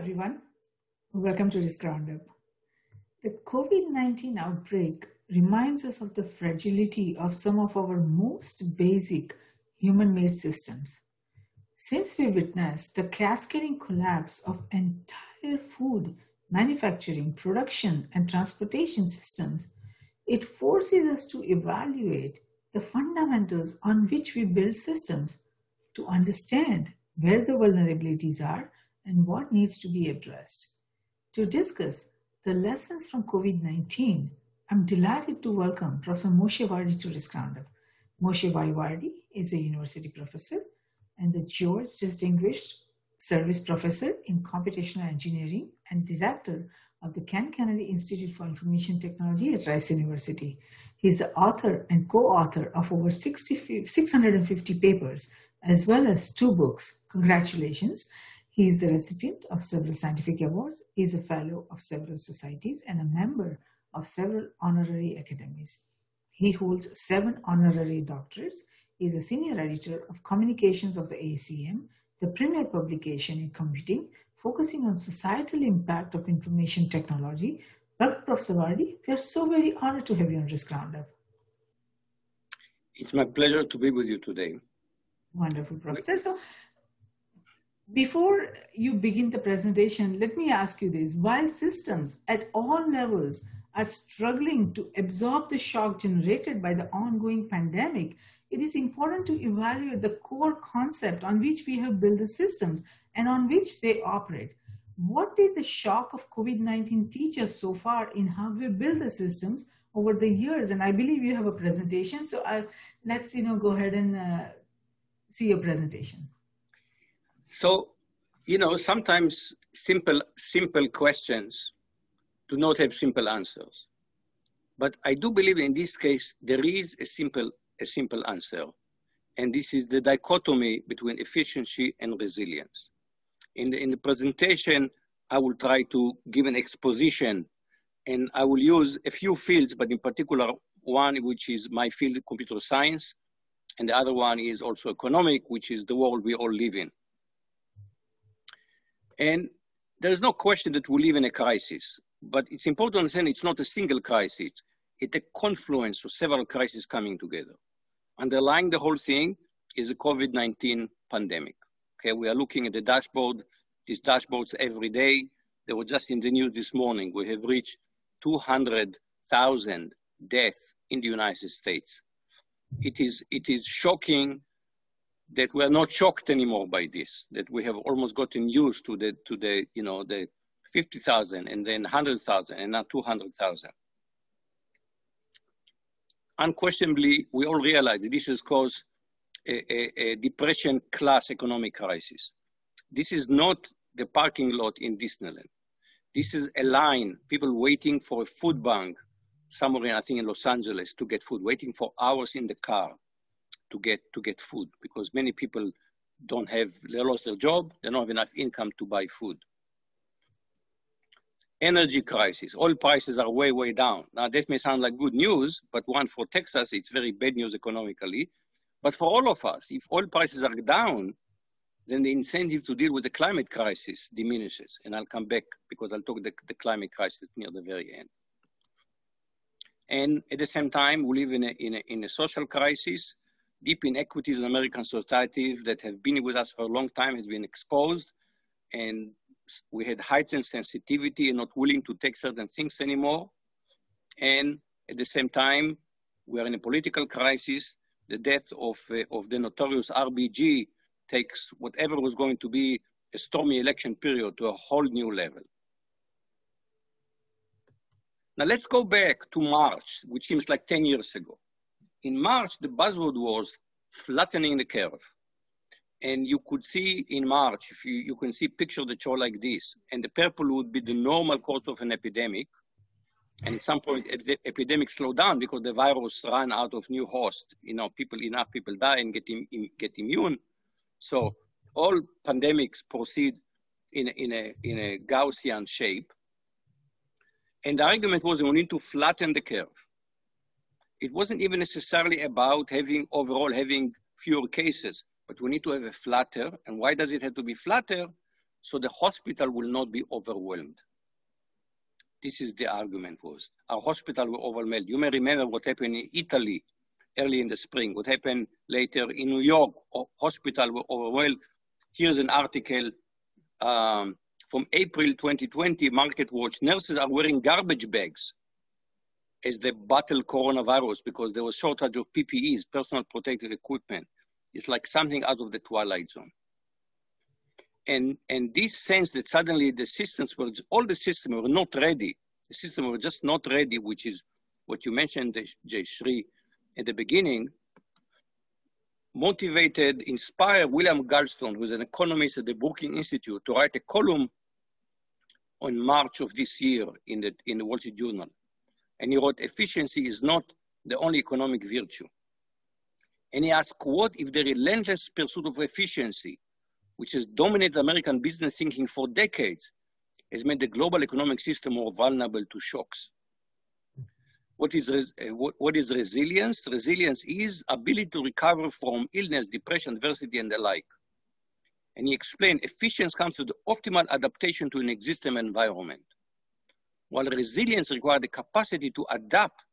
everyone. Welcome to this Roundup. The COVID 19 outbreak reminds us of the fragility of some of our most basic human made systems. Since we witnessed the cascading collapse of entire food, manufacturing, production, and transportation systems, it forces us to evaluate the fundamentals on which we build systems to understand where the vulnerabilities are and what needs to be addressed. To discuss the lessons from COVID 19, I'm delighted to welcome Professor Moshe Vardi to this roundup. Moshe Vardi is a university professor and the George Distinguished Service Professor in Computational Engineering and Director of the Ken Kennedy Institute for Information Technology at Rice University. He's the author and co-author of over 60, 650 papers, as well as two books. Congratulations. He is the recipient of several scientific awards, he is a fellow of several societies, and a member of several honorary academies. He holds seven honorary doctorates. He is a senior editor of Communications of the ACM, the premier publication in computing, focusing on societal impact of information technology. Welcome, Professor Vardi. We are so very honored to have you on this roundup. It's my pleasure to be with you today. Wonderful, Professor. So, before you begin the presentation, let me ask you this. While systems at all levels are struggling to absorb the shock generated by the ongoing pandemic, it is important to evaluate the core concept on which we have built the systems and on which they operate. What did the shock of COVID-19 teach us so far in how we build the systems over the years? And I believe you have a presentation, so I'll, let's you know go ahead and uh, see your presentation. So, you know, sometimes simple, simple questions do not have simple answers. But I do believe in this case, there is a simple, a simple answer. And this is the dichotomy between efficiency and resilience. In the, in the presentation, I will try to give an exposition and I will use a few fields, but in particular one which is my field, computer science, and the other one is also economic, which is the world we all live in. And there's no question that we live in a crisis, but it's important to understand it's not a single crisis. It's a confluence of several crises coming together. Underlying the whole thing is a COVID-19 pandemic. Okay, we are looking at the dashboard, these dashboards every day. They were just in the news this morning. We have reached 200,000 deaths in the United States. It is, it is shocking that we're not shocked anymore by this, that we have almost gotten used to the, to the you know, the 50,000 and then 100,000 and now 200,000. Unquestionably, we all realize that this has caused a, a, a depression class economic crisis. This is not the parking lot in Disneyland. This is a line, people waiting for a food bank somewhere, I think in Los Angeles, to get food, waiting for hours in the car to get to get food because many people don't have they lost their job they don't have enough income to buy food. Energy crisis. Oil prices are way way down. Now this may sound like good news but one for texas it's very bad news economically. But for all of us if oil prices are down then the incentive to deal with the climate crisis diminishes. And i'll come back because i'll talk the, the climate crisis near the very end. And at the same time we live in a, in a, in a social crisis deep inequities in American society that have been with us for a long time has been exposed and we had heightened sensitivity and not willing to take certain things anymore. And at the same time, we are in a political crisis. The death of, uh, of the notorious RBG takes whatever was going to be a stormy election period to a whole new level. Now let's go back to March, which seems like 10 years ago in March, the buzzword was flattening the curve. And you could see in March, if you, you can see picture the show like this, and the purple would be the normal course of an epidemic. And at some point, the epidemic slowed down because the virus ran out of new hosts. You know, people enough people die and get get immune. So all pandemics proceed in in a in a Gaussian shape. And the argument was we need to flatten the curve it wasn't even necessarily about having overall having fewer cases, but we need to have a flatter. And why does it have to be flatter? so the hospital will not be overwhelmed. This is the argument was. Our hospital were overwhelmed. You may remember what happened in Italy early in the spring, what happened later in New York, hospital were overwhelmed. Here's an article um, from April 2020, Market Watch. Nurses are wearing garbage bags as they battle coronavirus because there was shortage of PPEs, personal protective equipment. It's like something out of the twilight zone. And, and this sense that suddenly the systems were, all the systems were not ready. The systems were just not ready, which is what you mentioned, Jay Shri, at the beginning, motivated, inspired William Galston, who's an economist at the Brookings Institute, to write a column on March of this year in the, in the Wall Street Journal. And he wrote, efficiency is not the only economic virtue. And he asked, what if the relentless pursuit of efficiency, which has dominated American business thinking for decades, has made the global economic system more vulnerable to shocks? What is, uh, what, what is resilience? Resilience is ability to recover from illness, depression, adversity, and the like. And he explained, efficiency comes to the optimal adaptation to an existing environment while resilience requires the capacity to adapt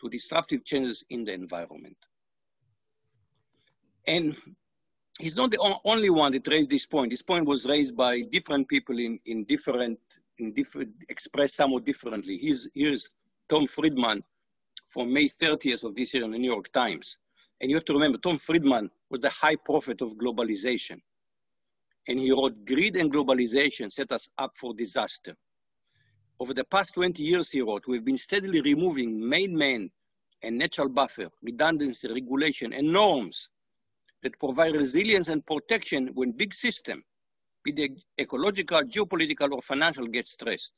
to disruptive changes in the environment. And he's not the only one that raised this point. This point was raised by different people in, in different, in different, expressed somewhat differently. Here's, here's Tom Friedman from May 30th of this year in the New York Times. And you have to remember, Tom Friedman was the high prophet of globalization. And he wrote, greed and globalization set us up for disaster. Over the past 20 years, he wrote, we've been steadily removing main men and natural buffer, redundancy, regulation, and norms that provide resilience and protection when big system, be they ecological, geopolitical, or financial, get stressed.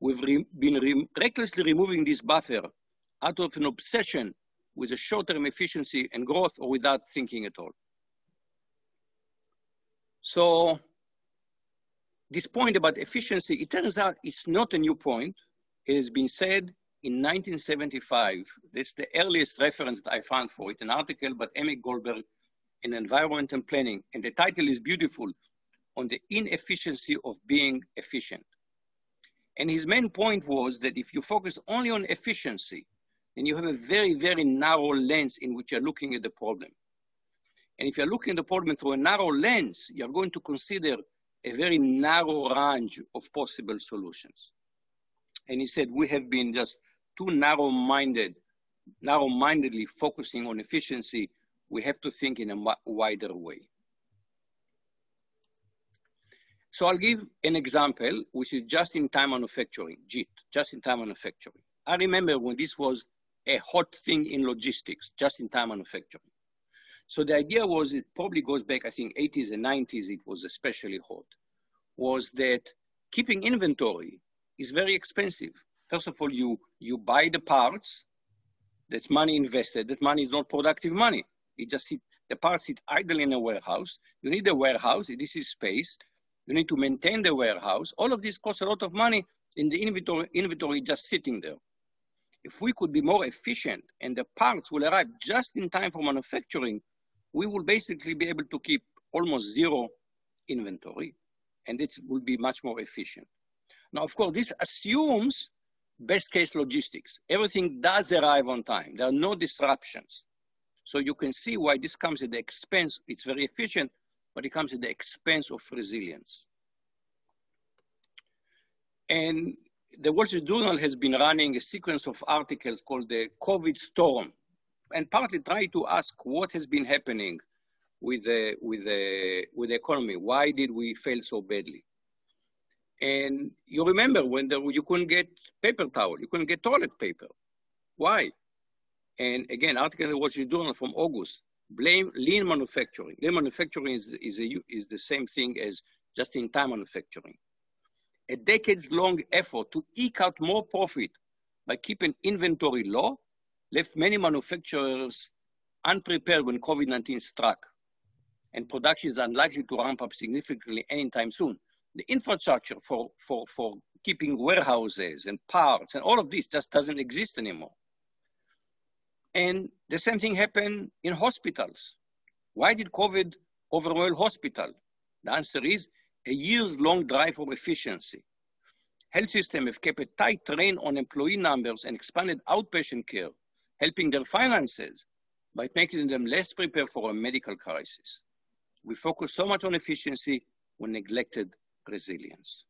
We've re been re recklessly removing this buffer out of an obsession with a short-term efficiency and growth or without thinking at all. So this point about efficiency, it turns out it's not a new point. It has been said in 1975. That's the earliest reference that I found for it, an article by Amy Goldberg in Environment and Planning. And the title is beautiful, on the inefficiency of being efficient. And his main point was that if you focus only on efficiency, then you have a very, very narrow lens in which you're looking at the problem. And if you're looking at the problem through a narrow lens, you're going to consider a very narrow range of possible solutions. And he said, we have been just too narrow-minded, narrow-mindedly focusing on efficiency. We have to think in a wider way. So I'll give an example, which is just-in-time manufacturing, JIT, just-in-time manufacturing. I remember when this was a hot thing in logistics, just-in-time manufacturing. So the idea was, it probably goes back, I think, 80s and 90s, it was especially hot, was that keeping inventory is very expensive. First of all, you, you buy the parts, that's money invested, that money is not productive money. It just sit, the parts sit idle in a warehouse. You need a warehouse, this is space. You need to maintain the warehouse. All of this costs a lot of money in the inventory, inventory just sitting there. If we could be more efficient and the parts will arrive just in time for manufacturing, we will basically be able to keep almost zero inventory and it will be much more efficient. Now, of course, this assumes best case logistics. Everything does arrive on time. There are no disruptions. So you can see why this comes at the expense. It's very efficient, but it comes at the expense of resilience. And the Wall Street Journal has been running a sequence of articles called the COVID storm and partly try to ask what has been happening with the, with, the, with the economy. Why did we fail so badly? And you remember when there, you couldn't get paper towel, you couldn't get toilet paper. Why? And again, article in the Wall Street Journal from August, blame lean manufacturing. Lean manufacturing is, is, a, is the same thing as just-in-time manufacturing. A decades-long effort to eke out more profit by keeping inventory low left many manufacturers unprepared when COVID-19 struck, and production is unlikely to ramp up significantly anytime soon. The infrastructure for, for, for keeping warehouses and parts and all of this just doesn't exist anymore. And the same thing happened in hospitals. Why did COVID overwhelm hospital? The answer is a years long drive for efficiency. Health systems have kept a tight rein on employee numbers and expanded outpatient care, helping their finances by making them less prepared for a medical crisis. We focus so much on efficiency, we neglected resilience.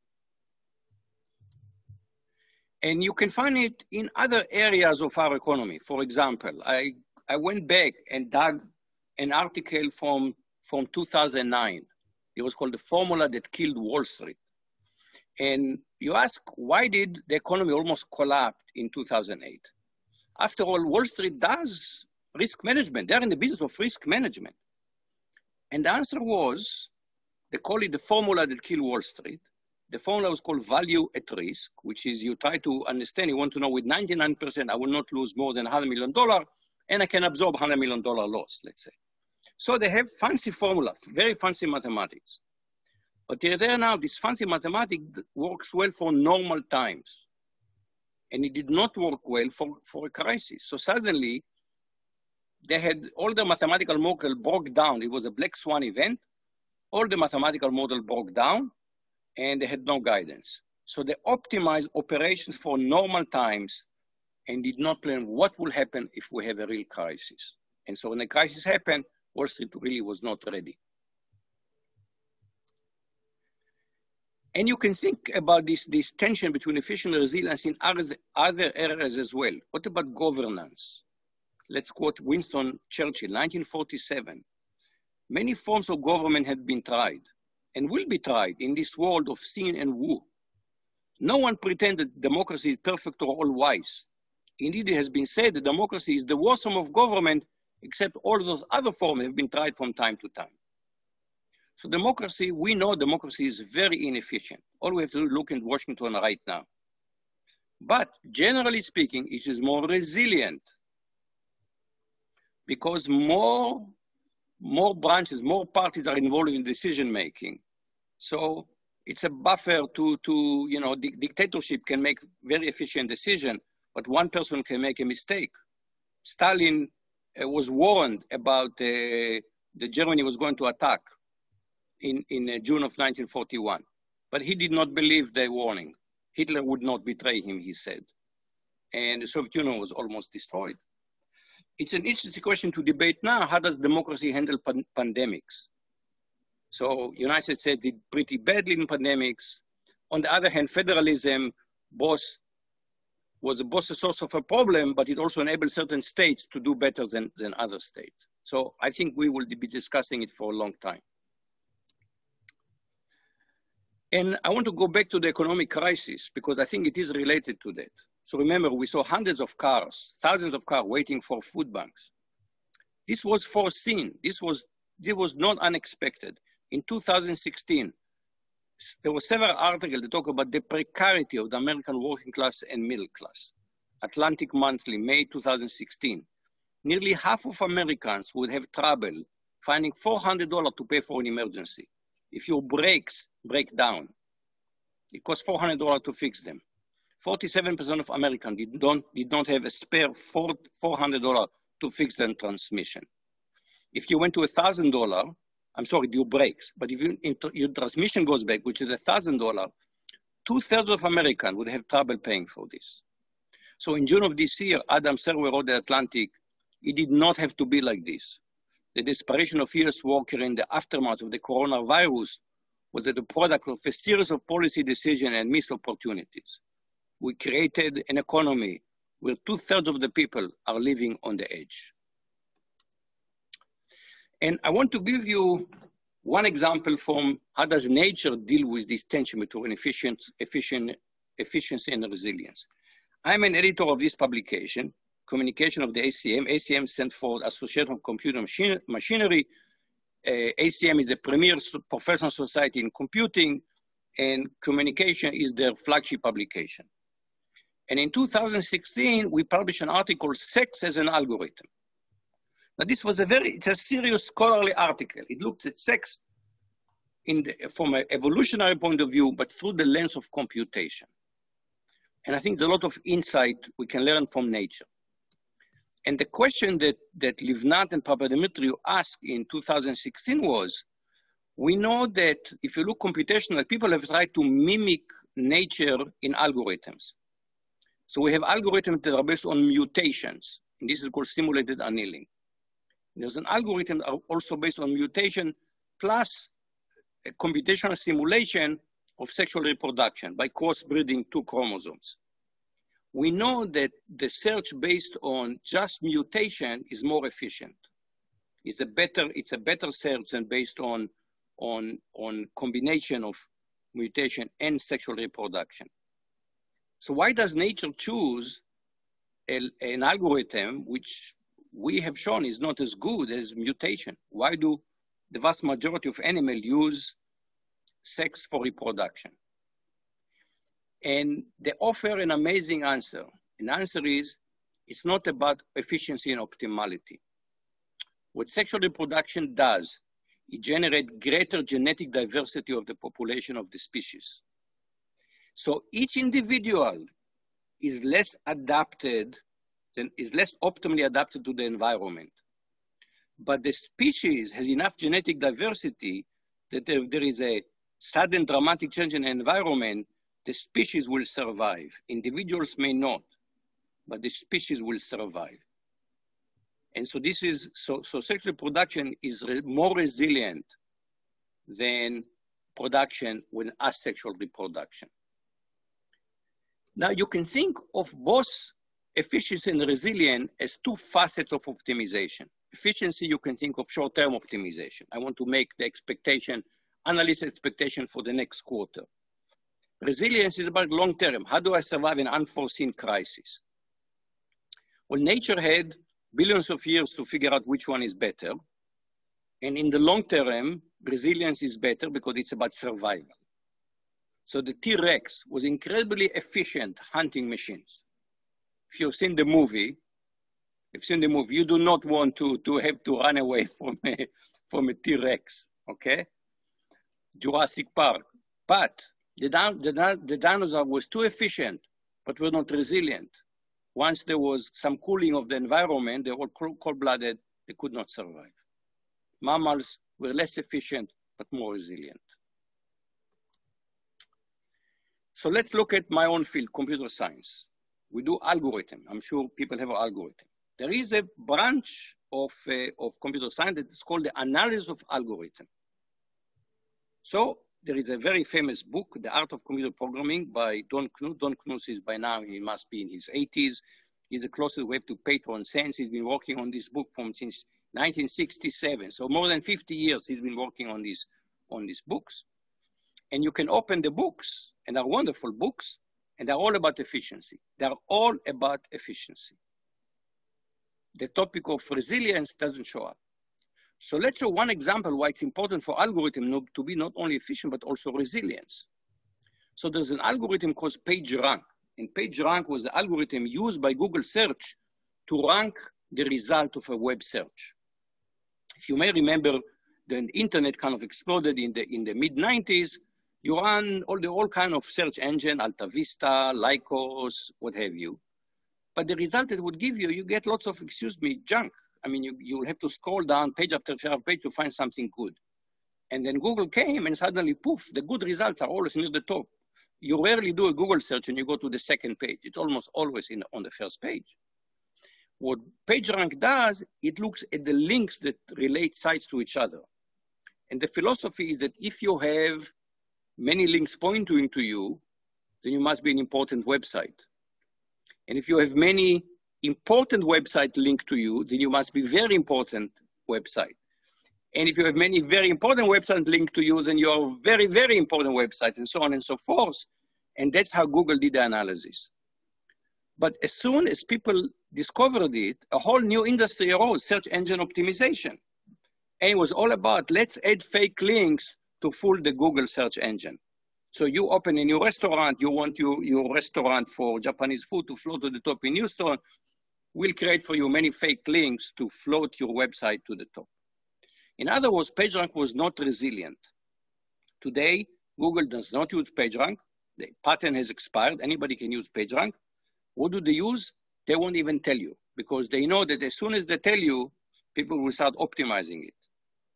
And you can find it in other areas of our economy. For example, I, I went back and dug an article from, from 2009. It was called The Formula That Killed Wall Street. And you ask, why did the economy almost collapse in 2008? After all, Wall Street does risk management. They're in the business of risk management. And the answer was, they call it the formula that killed Wall Street. The formula was called value at risk, which is you try to understand, you want to know with 99%, I will not lose more than $100 million, and I can absorb $100 million loss, let's say. So they have fancy formulas, very fancy mathematics. But there now, this fancy mathematics works well for normal times. And it did not work well for, for a crisis. So suddenly, they had all the mathematical model broke down. It was a black swan event. All the mathematical model broke down and they had no guidance. So they optimized operations for normal times and did not plan what will happen if we have a real crisis. And so when the crisis happened, Wall Street really was not ready. And you can think about this, this tension between efficient resilience in other, other areas as well. What about governance? Let's quote Winston Churchill, 1947. Many forms of government have been tried and will be tried in this world of sin and woe. No one pretends that democracy is perfect or all wise. Indeed, it has been said that democracy is the worst form of government, except all those other forms have been tried from time to time. So democracy, we know democracy is very inefficient. All we have to look at Washington right now. But generally speaking, it is more resilient because more, more branches, more parties are involved in decision making. So it's a buffer to, to you know, di dictatorship can make very efficient decision, but one person can make a mistake. Stalin uh, was warned about uh, the Germany was going to attack in, in uh, June of 1941, but he did not believe the warning. Hitler would not betray him, he said. And the Soviet Union was almost destroyed it's an interesting question to debate now. How does democracy handle pan pandemics? So United States did pretty badly in pandemics. On the other hand, federalism both was both a source of a problem, but it also enabled certain states to do better than, than other states. So I think we will be discussing it for a long time. And I want to go back to the economic crisis because I think it is related to that. So remember, we saw hundreds of cars, thousands of cars waiting for food banks. This was foreseen. This was, this was not unexpected. In 2016, there were several articles that talk about the precarity of the American working class and middle class. Atlantic Monthly, May 2016. Nearly half of Americans would have trouble finding $400 to pay for an emergency. If your brakes break down, it costs $400 to fix them. 47% of Americans did not, did not have a spare $400 to fix their transmission. If you went to $1,000, I'm sorry, your brakes, but if you, your transmission goes back, which is $1,000, two thirds of Americans would have trouble paying for this. So in June of this year, Adam Serwer wrote the Atlantic, it did not have to be like this. The desperation of US workers in the aftermath of the coronavirus was the product of a series of policy decisions and missed opportunities we created an economy where two thirds of the people are living on the edge. And I want to give you one example from how does nature deal with this tension between efficient, efficient, efficiency and resilience. I'm an editor of this publication, Communication of the ACM. ACM stands for Association of Computer Machine, Machinery. Uh, ACM is the premier professional society in computing, and communication is their flagship publication. And in 2016, we published an article, Sex as an Algorithm. Now this was a very, it's a serious scholarly article. It looks at sex the, from an evolutionary point of view, but through the lens of computation. And I think there's a lot of insight we can learn from nature. And the question that, that Livnat and Papadimitriou asked in 2016 was, We know that if you look computational, people have tried to mimic nature in algorithms. So we have algorithms that are based on mutations, and this is called simulated annealing. There's an algorithm also based on mutation plus a computational simulation of sexual reproduction by crossbreeding two chromosomes. We know that the search based on just mutation is more efficient. It's a better, it's a better search than based on, on, on combination of mutation and sexual reproduction. So why does nature choose a, an algorithm which we have shown is not as good as mutation? Why do the vast majority of animals use sex for reproduction? And they offer an amazing answer. An answer is, it's not about efficiency and optimality. What sexual reproduction does, it generates greater genetic diversity of the population of the species. So each individual is less adapted, is less optimally adapted to the environment. But the species has enough genetic diversity that if there is a sudden dramatic change in the environment, the species will survive. Individuals may not, but the species will survive. And so this is, so, so sexual reproduction is re more resilient than production with asexual reproduction. Now you can think of both efficiency and resilience as two facets of optimization. Efficiency, you can think of short-term optimization. I want to make the expectation, analyst expectation for the next quarter. Resilience is about long term. How do I survive an unforeseen crisis? Well, nature had billions of years to figure out which one is better. And in the long term, resilience is better because it's about survival. So the T-Rex was incredibly efficient hunting machines. If you've seen the movie, if you've seen the movie, you do not want to, to have to run away from a, from a T-Rex, okay? Jurassic Park. But the, the, the dinosaur was too efficient, but were not resilient. Once there was some cooling of the environment, they were cold-blooded, they could not survive. Mammals were less efficient, but more resilient. So let's look at my own field, computer science. We do algorithm. I'm sure people have an algorithm. There is a branch of, uh, of computer science that is called the analysis of algorithm. So there is a very famous book, The Art of Computer Programming by Don Knuth. Don Knuth is by now, he must be in his 80s. He's the closest we have to Peyton Sense. He's been working on this book from since 1967. So more than 50 years he's been working on, on these books. And you can open the books, and they're wonderful books, and they're all about efficiency. They're all about efficiency. The topic of resilience doesn't show up. So let's show one example why it's important for algorithm to be not only efficient, but also resilience. So there's an algorithm called PageRank. And PageRank was the algorithm used by Google search to rank the result of a web search. If you may remember, the internet kind of exploded in the, in the mid 90s. You run all the all kind of search engine, AltaVista, Lycos, what have you. But the result it would give you, you get lots of, excuse me, junk. I mean, you, you have to scroll down page after page to find something good. And then Google came and suddenly, poof, the good results are always near the top. You rarely do a Google search and you go to the second page. It's almost always in, on the first page. What PageRank does, it looks at the links that relate sites to each other. And the philosophy is that if you have many links pointing to you, then you must be an important website. And if you have many important website linked to you, then you must be very important website. And if you have many very important websites linked to you, then you're very, very important website and so on and so forth. And that's how Google did the analysis. But as soon as people discovered it, a whole new industry arose, search engine optimization. And it was all about let's add fake links to fool the Google search engine. So you open a new restaurant, you want your, your restaurant for Japanese food to float to the top in Houston, we'll create for you many fake links to float your website to the top. In other words, PageRank was not resilient. Today, Google does not use PageRank. The patent has expired. Anybody can use PageRank. What do they use? They won't even tell you because they know that as soon as they tell you, people will start optimizing it.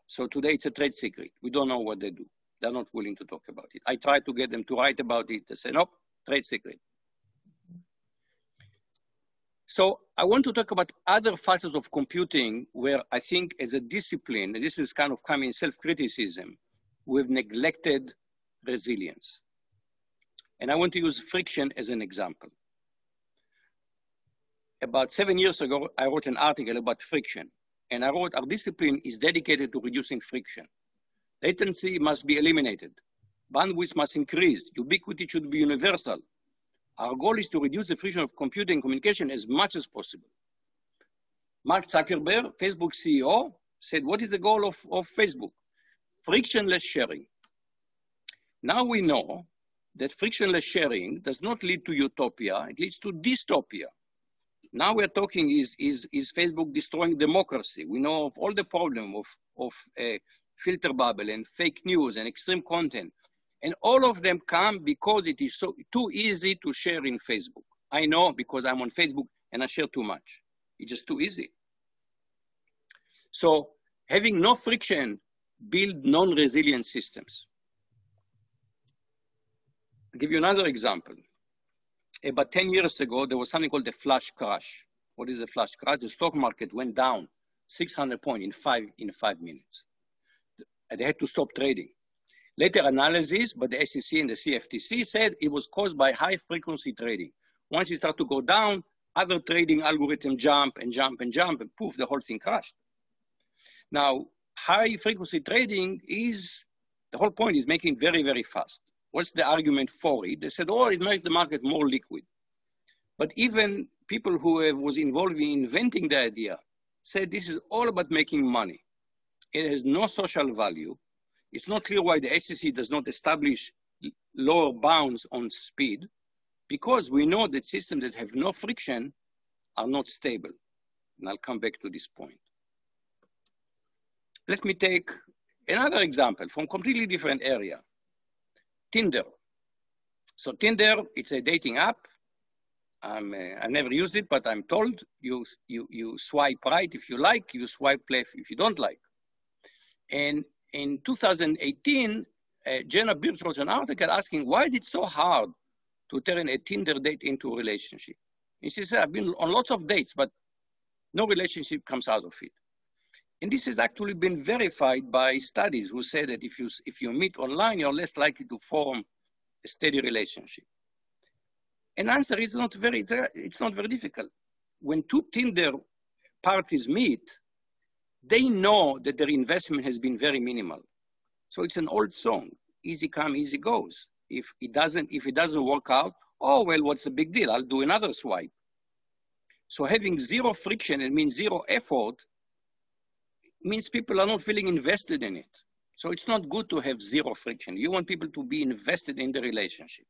So today it's a trade secret. We don't know what they do. They're not willing to talk about it. I tried to get them to write about it. They say, nope, trade secret. So I want to talk about other facets of computing where I think as a discipline, and this is kind of coming self-criticism, we've neglected resilience. And I want to use friction as an example. About seven years ago, I wrote an article about friction. And I wrote, our discipline is dedicated to reducing friction. Latency must be eliminated. Bandwidth must increase. Ubiquity should be universal. Our goal is to reduce the friction of computing and communication as much as possible. Mark Zuckerberg, Facebook CEO, said, what is the goal of, of Facebook? Frictionless sharing. Now we know that frictionless sharing does not lead to utopia, it leads to dystopia. Now we're talking is, is, is Facebook destroying democracy? We know of all the problem of, of filter bubble and fake news and extreme content. And all of them come because it is so too easy to share in Facebook. I know because I'm on Facebook and I share too much. It's just too easy. So having no friction build non-resilient systems. I'll give you another example. About 10 years ago, there was something called the flash crash. What is a flash crash? The stock market went down 600 points in five, in five minutes. They had to stop trading. Later analysis by the SEC and the CFTC said it was caused by high frequency trading. Once it started to go down, other trading algorithm jump and jump and jump and poof, the whole thing crashed. Now, high frequency trading is, the whole point is making very, very fast. What's the argument for it? They said, oh, it makes the market more liquid. But even people who was involved in inventing the idea said this is all about making money. It has no social value. It's not clear why the SEC does not establish lower bounds on speed because we know that systems that have no friction are not stable. And I'll come back to this point. Let me take another example from a completely different area. Tinder. So Tinder, it's a dating app. I'm, uh, I've never used it, but I'm told you, you, you swipe right if you like, you swipe left if you don't like. And in 2018, uh, Jenna Birch wrote an article asking, why is it so hard to turn a Tinder date into a relationship? And she said, I've been on lots of dates, but no relationship comes out of it. And this has actually been verified by studies who say that if you, if you meet online, you're less likely to form a steady relationship. And answer is not very, it's not very difficult. When two Tinder parties meet, they know that their investment has been very minimal. So it's an old song, easy come, easy goes. If it doesn't, if it doesn't work out, oh, well, what's the big deal? I'll do another swipe. So having zero friction, it means zero effort, means people are not feeling invested in it. So it's not good to have zero friction. You want people to be invested in the relationship.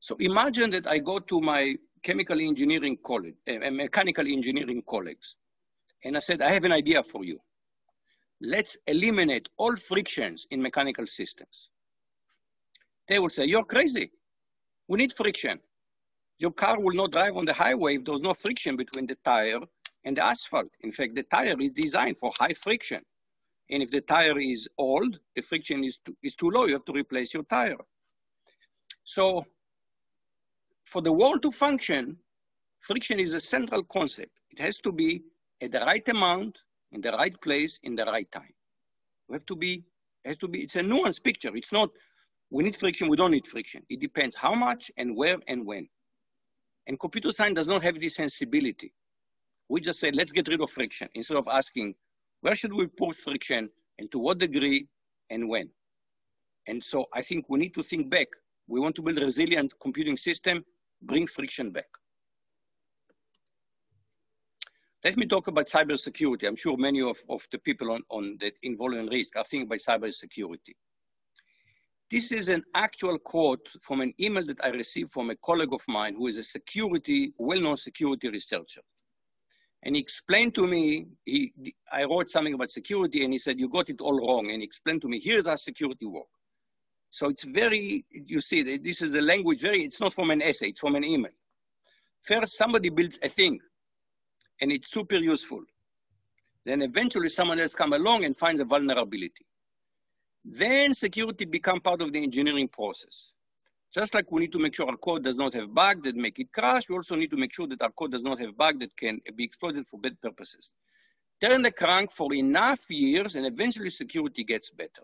So imagine that I go to my chemical engineering college, uh, mechanical engineering colleagues, and I said, I have an idea for you. Let's eliminate all frictions in mechanical systems. They will say, you're crazy. We need friction. Your car will not drive on the highway if there's no friction between the tire and the asphalt. In fact, the tire is designed for high friction. And if the tire is old, the friction is too, is too low, you have to replace your tire. So for the world to function, friction is a central concept. It has to be at the right amount, in the right place, in the right time. We have to be, has to be, it's a nuanced picture. It's not, we need friction, we don't need friction. It depends how much and where and when. And computer science does not have this sensibility. We just say, let's get rid of friction instead of asking, where should we put friction and to what degree and when? And so I think we need to think back. We want to build a resilient computing system, bring friction back. Let me talk about cybersecurity. I'm sure many of, of the people on, on that involved in risk are thinking about cybersecurity. This is an actual quote from an email that I received from a colleague of mine who is a security, well-known security researcher. And he explained to me, he, I wrote something about security and he said, you got it all wrong. And he explained to me, here's how security work. So it's very, you see, this is the language very, it's not from an essay, it's from an email. First, somebody builds a thing and it's super useful. Then eventually someone else come along and finds a vulnerability. Then security become part of the engineering process. Just like we need to make sure our code does not have bug that make it crash, we also need to make sure that our code does not have bug that can be exploited for bad purposes. Turn the crank for enough years and eventually security gets better.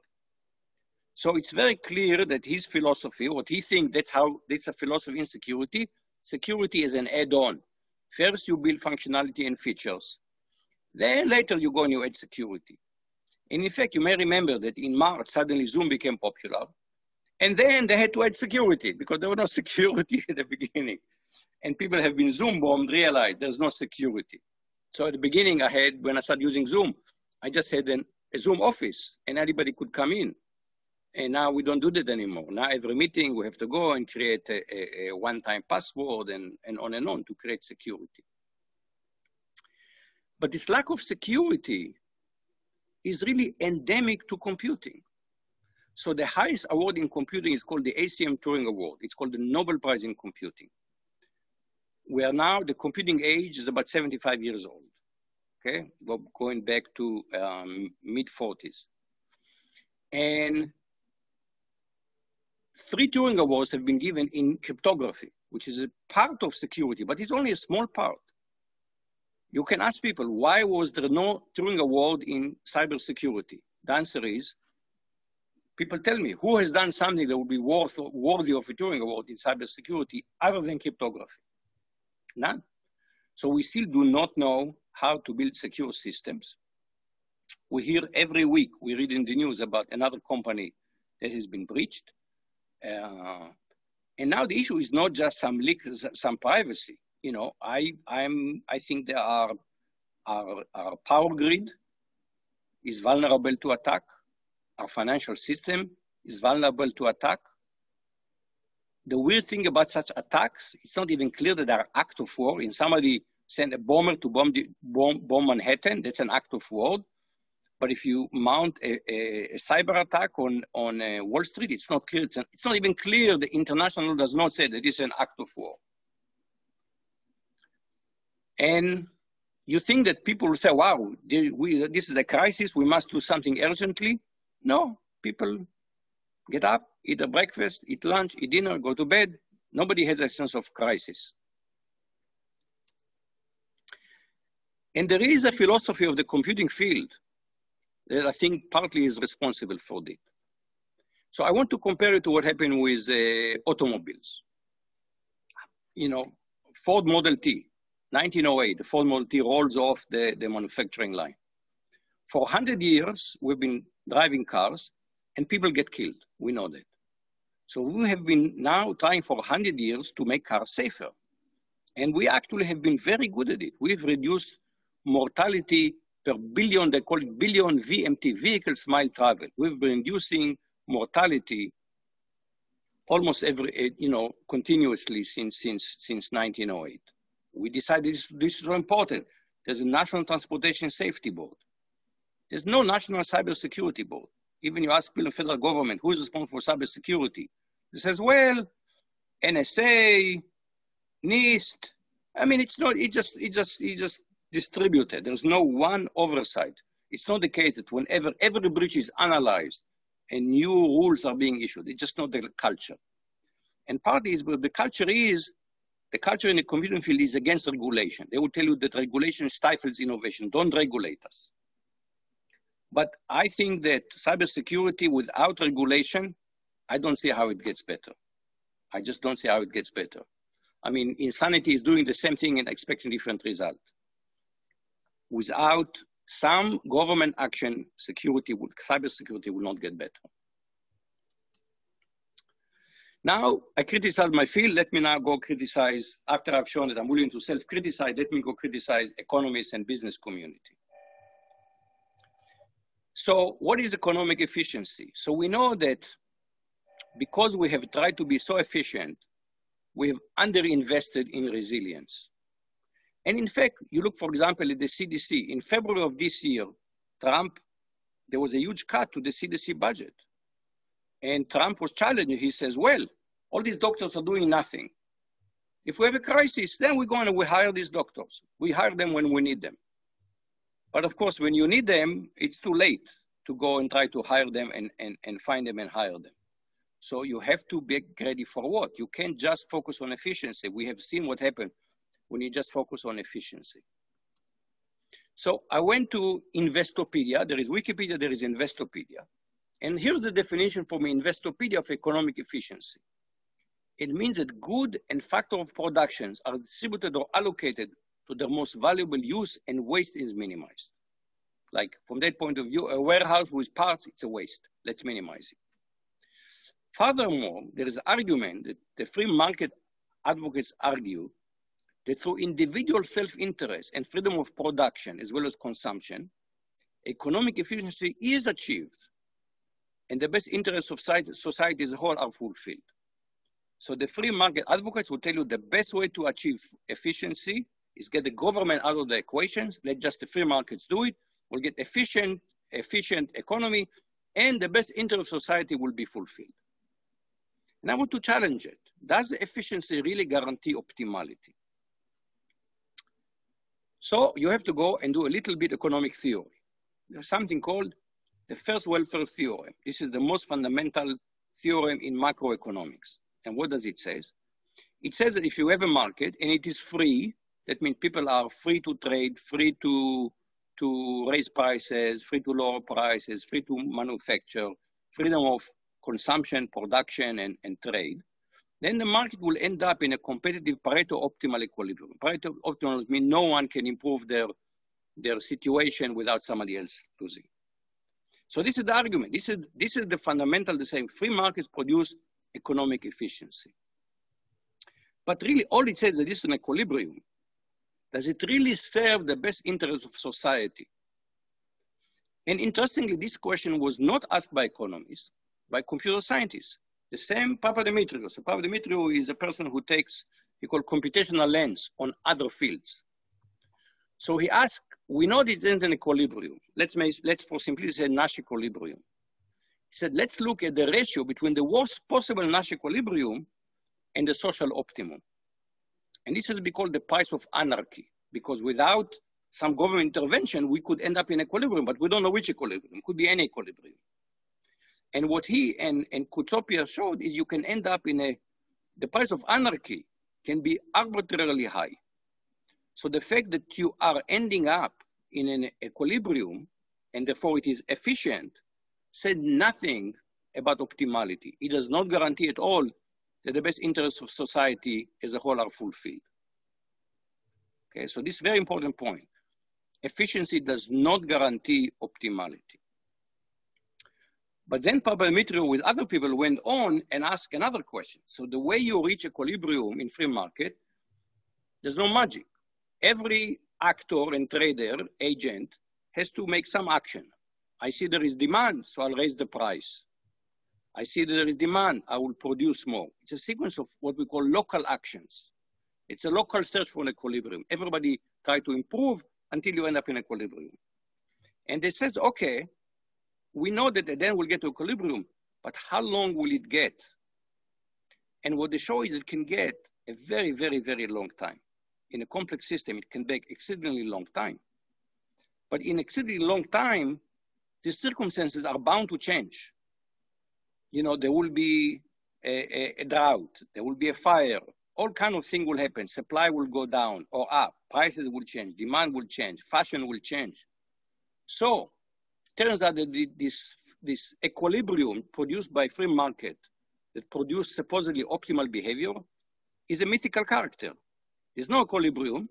So it's very clear that his philosophy, what he thinks that's how, that's a philosophy in security, security is an add-on. First you build functionality and features. Then later you go and you add security. And in fact, you may remember that in March, suddenly Zoom became popular. And then they had to add security because there was no security at the beginning. And people have been Zoom bombed, realized there's no security. So at the beginning, I had, when I started using Zoom, I just had an, a Zoom office and anybody could come in. And now we don't do that anymore. Now every meeting we have to go and create a, a, a one-time password and, and on and on to create security. But this lack of security is really endemic to computing. So the highest award in computing is called the ACM Turing Award. It's called the Nobel Prize in Computing. We are now, the computing age is about 75 years old, okay? We're Going back to um, mid 40s. And three Turing Awards have been given in cryptography, which is a part of security, but it's only a small part. You can ask people, why was there no Turing Award in cybersecurity? The answer is, people tell me, who has done something that would be worth, worthy of a Turing Award in cybersecurity other than cryptography? None. So we still do not know how to build secure systems. We hear every week, we read in the news about another company that has been breached. Uh, and now the issue is not just some leak, some privacy you know, I, I'm, I think there are, our, our power grid is vulnerable to attack. Our financial system is vulnerable to attack. The weird thing about such attacks, it's not even clear that they are act of war. In somebody send a bomber to bomb, the, bomb, bomb Manhattan, that's an act of war. But if you mount a, a, a cyber attack on, on uh, Wall Street, it's not clear. It's, an, it's, not even clear. The international does not say that it's an act of war. And you think that people will say, wow, we, this is a crisis, we must do something urgently. No, people get up, eat a breakfast, eat lunch, eat dinner, go to bed. Nobody has a sense of crisis. And there is a philosophy of the computing field that I think partly is responsible for this. So I want to compare it to what happened with uh, automobiles. You know, Ford Model T, 1908, the Ford Model T rolls off the, the manufacturing line. For 100 years, we've been driving cars and people get killed. We know that. So we have been now trying for 100 years to make cars safer. And we actually have been very good at it. We've reduced mortality per billion, they call it billion VMT, vehicles mile travel. We've been reducing mortality almost every, eh, you know, continuously since, since, since 1908 we decided this, this is so important. There's a National Transportation Safety Board. There's no National Cybersecurity Board. Even you ask the federal government, who is responsible for cybersecurity? It says, well, NSA, NIST. I mean, it's not, it just, it just, it just distributed. There's no one oversight. It's not the case that whenever every breach is analyzed and new rules are being issued, it's just not the culture. And part is, but the culture is the culture in the computing field is against regulation. They will tell you that regulation stifles innovation. Don't regulate us. But I think that cybersecurity without regulation, I don't see how it gets better. I just don't see how it gets better. I mean, insanity is doing the same thing and expecting different result. Without some government action, security would, cybersecurity will not get better. Now I criticize my field. Let me now go criticize, after I've shown that I'm willing to self-criticize, let me go criticize economists and business community. So what is economic efficiency? So we know that because we have tried to be so efficient, we have underinvested in resilience. And in fact, you look, for example, at the CDC. In February of this year, Trump, there was a huge cut to the CDC budget. And Trump was challenging. He says, well, all these doctors are doing nothing. If we have a crisis, then we go and we hire these doctors. We hire them when we need them. But of course, when you need them, it's too late to go and try to hire them and, and, and find them and hire them. So you have to be ready for what? You can't just focus on efficiency. We have seen what happened when you just focus on efficiency. So I went to Investopedia. There is Wikipedia, there is Investopedia. And here's the definition from Investopedia of economic efficiency. It means that good and factor of productions are distributed or allocated to their most valuable use and waste is minimized. Like from that point of view, a warehouse with parts, it's a waste. Let's minimize it. Furthermore, there is an argument that the free market advocates argue that through individual self-interest and freedom of production as well as consumption, economic efficiency is achieved and the best interests of society as a whole are fulfilled. So the free market advocates will tell you the best way to achieve efficiency is get the government out of the equations, let just the free markets do it, we'll get efficient, efficient economy, and the best interest of society will be fulfilled. And I want to challenge it. Does efficiency really guarantee optimality? So you have to go and do a little bit economic theory. There's something called the first welfare theorem. This is the most fundamental theorem in macroeconomics. And what does it say? It says that if you have a market and it is free, that means people are free to trade, free to, to raise prices, free to lower prices, free to manufacture, freedom of consumption, production, and, and trade then the market will end up in a competitive Pareto optimal equilibrium. Pareto optimal means no one can improve their, their situation without somebody else losing. So this is the argument. This is, this is the fundamental, the same. Free markets produce economic efficiency. But really, all it says that this is an equilibrium. Does it really serve the best interests of society? And interestingly, this question was not asked by economists, by computer scientists. The same Papa Papadimitriou. So Papa Papadimitriou is a person who takes, he called computational lens on other fields. So he asked, we know this isn't an equilibrium. Let's, make, let's for simplicity say Nash equilibrium. He said, let's look at the ratio between the worst possible Nash equilibrium and the social optimum. And this has been called the price of anarchy, because without some government intervention, we could end up in equilibrium, but we don't know which equilibrium. It could be any equilibrium. And what he and, and Koutsoupias showed is you can end up in a, the price of anarchy can be arbitrarily high. So the fact that you are ending up in an equilibrium and therefore it is efficient said nothing about optimality. It does not guarantee at all that the best interests of society as a whole are fulfilled. Okay, so this very important point. Efficiency does not guarantee optimality. But then Papadimitriou with other people went on and asked another question. So the way you reach equilibrium in free market, there's no magic. Every actor and trader, agent, has to make some action. I see there is demand, so I'll raise the price. I see there is demand, I will produce more. It's a sequence of what we call local actions. It's a local search for an equilibrium. Everybody try to improve until you end up in equilibrium. And they says, okay, we know that then we'll get to equilibrium, but how long will it get? And what they show is it can get a very, very, very long time. In a complex system, it can take exceedingly long time. But in exceedingly long time, the circumstances are bound to change. You know, there will be a, a, a drought, there will be a fire, all kind of things will happen. Supply will go down or up, prices will change, demand will change, fashion will change. So turns out that this, this equilibrium produced by free market that produce supposedly optimal behavior is a mythical character. There's no equilibrium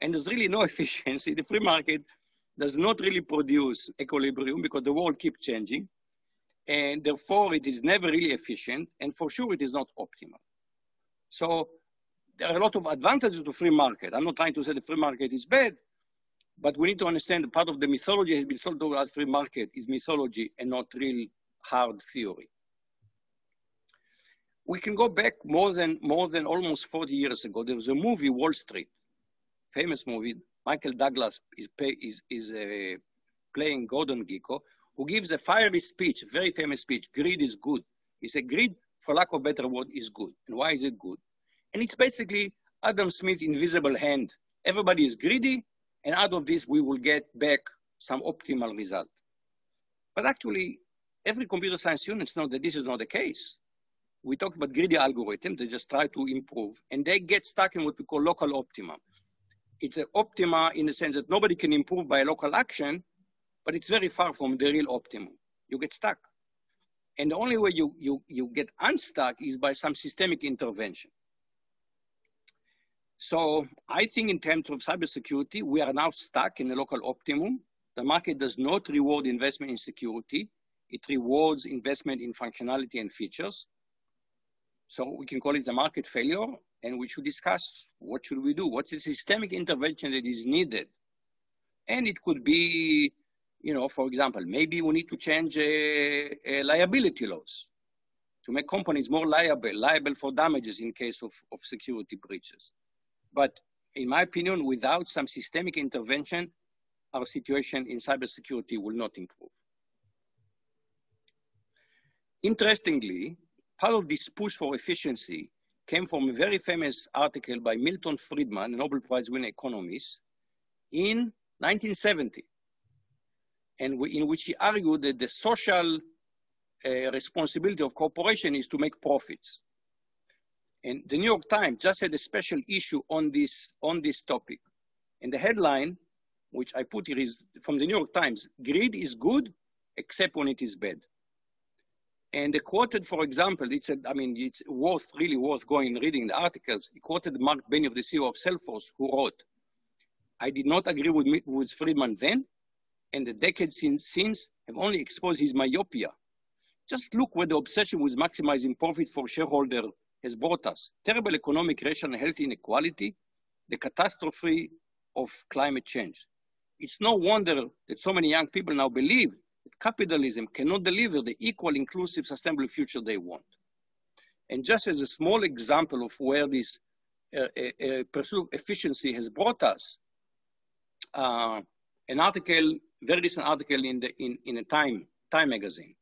and there's really no efficiency. The free market does not really produce equilibrium because the world keeps changing and therefore it is never really efficient and for sure it is not optimal. So there are a lot of advantages to free market. I'm not trying to say the free market is bad, but we need to understand that part of the mythology has been sold to us free market is mythology and not real hard theory. We can go back more than, more than almost 40 years ago. There was a movie, Wall Street, famous movie. Michael Douglas is, pay, is, is uh, playing Gordon Gekko, who gives a fiery speech, very famous speech, greed is good. He said, greed, for lack of better word, is good. And why is it good? And it's basically Adam Smith's invisible hand. Everybody is greedy, And out of this, we will get back some optimal result. But actually, every computer science student knows that this is not the case. We talk about greedy algorithms, they just try to improve, and they get stuck in what we call local optima. It's an optima in the sense that nobody can improve by a local action, but it's very far from the real optimum. You get stuck. And the only way you, you, you get unstuck is by some systemic intervention. So I think in terms of cybersecurity, we are now stuck in a local optimum. The market does not reward investment in security. It rewards investment in functionality and features. So we can call it a market failure, and we should discuss what should we do? What's the systemic intervention that is needed? And it could be, you know, for example, maybe we need to change liability laws to make companies more liable, liable for damages in case of, of security breaches. But in my opinion, without some systemic intervention, our situation in cybersecurity will not improve. Interestingly, part of this push for efficiency came from a very famous article by Milton Friedman, a Nobel Prize winning economist, in 1970, and in which he argued that the social uh, responsibility of corporation is to make profits. And the New York Times just had a special issue on this, on this topic. And the headline, which I put here, is from the New York Times Greed is good, except when it is bad. And they quoted, for example, it's a, I mean, it's worth, really worth going and reading the articles. He quoted Mark Benioff, the CEO of Salesforce, who wrote, I did not agree with, with Friedman then, and the decades since have only exposed his myopia. Just look where the obsession with maximizing profit for shareholder has brought us terrible economic, racial, and health inequality, the catastrophe of climate change. It's no wonder that so many young people now believe that capitalism cannot deliver the equal, inclusive, sustainable future they want. And just as a small example of where this uh, uh, uh pursuit of efficiency has brought us, uh, an article, very recent article in, the, in, in a Time, Time magazine.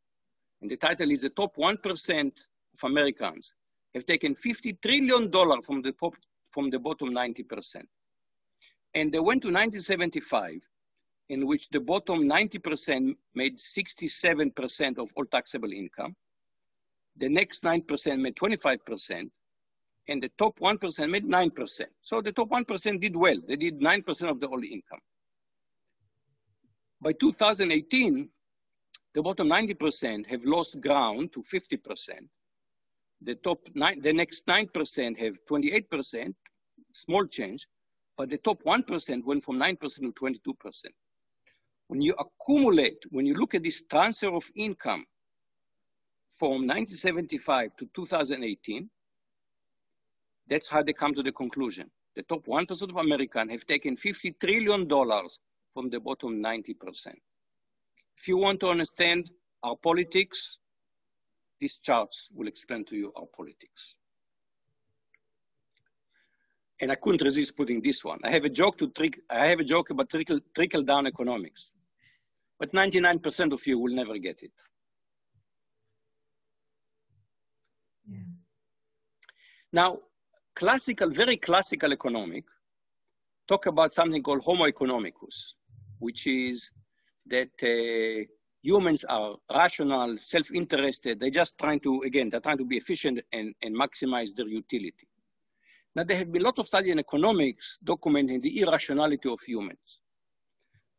And the title is The Top 1% of Americans have taken $50 trillion from the, top, from the bottom 90%. And they went to 1975, in which the bottom 90% made 67% of all taxable income. The next 9% made 25%, and the top 1% made 9%. So the top 1% did well. They did 9% of the all income. By 2018, the bottom 90% have lost ground to 50%, the top nine, the next 9% have 28%, small change, but the top 1% went from 9% to 22%. When you accumulate, when you look at this transfer of income from 1975 to 2018, that's how they come to the conclusion. The top 1% of Americans have taken $50 trillion from the bottom 90%. If you want to understand our politics, these charts will explain to you our politics. And I couldn't resist putting this one. I have a joke to trick, I have a joke about trickle, trickle down economics, but 99% of you will never get it. Yeah. Now, classical, very classical economic, talk about something called homo economicus, which is that uh, humans are rational, self-interested. They're just trying to, again, they're trying to be efficient and, and maximize their utility. Now, there have been a lot of studies in economics documenting the irrationality of humans.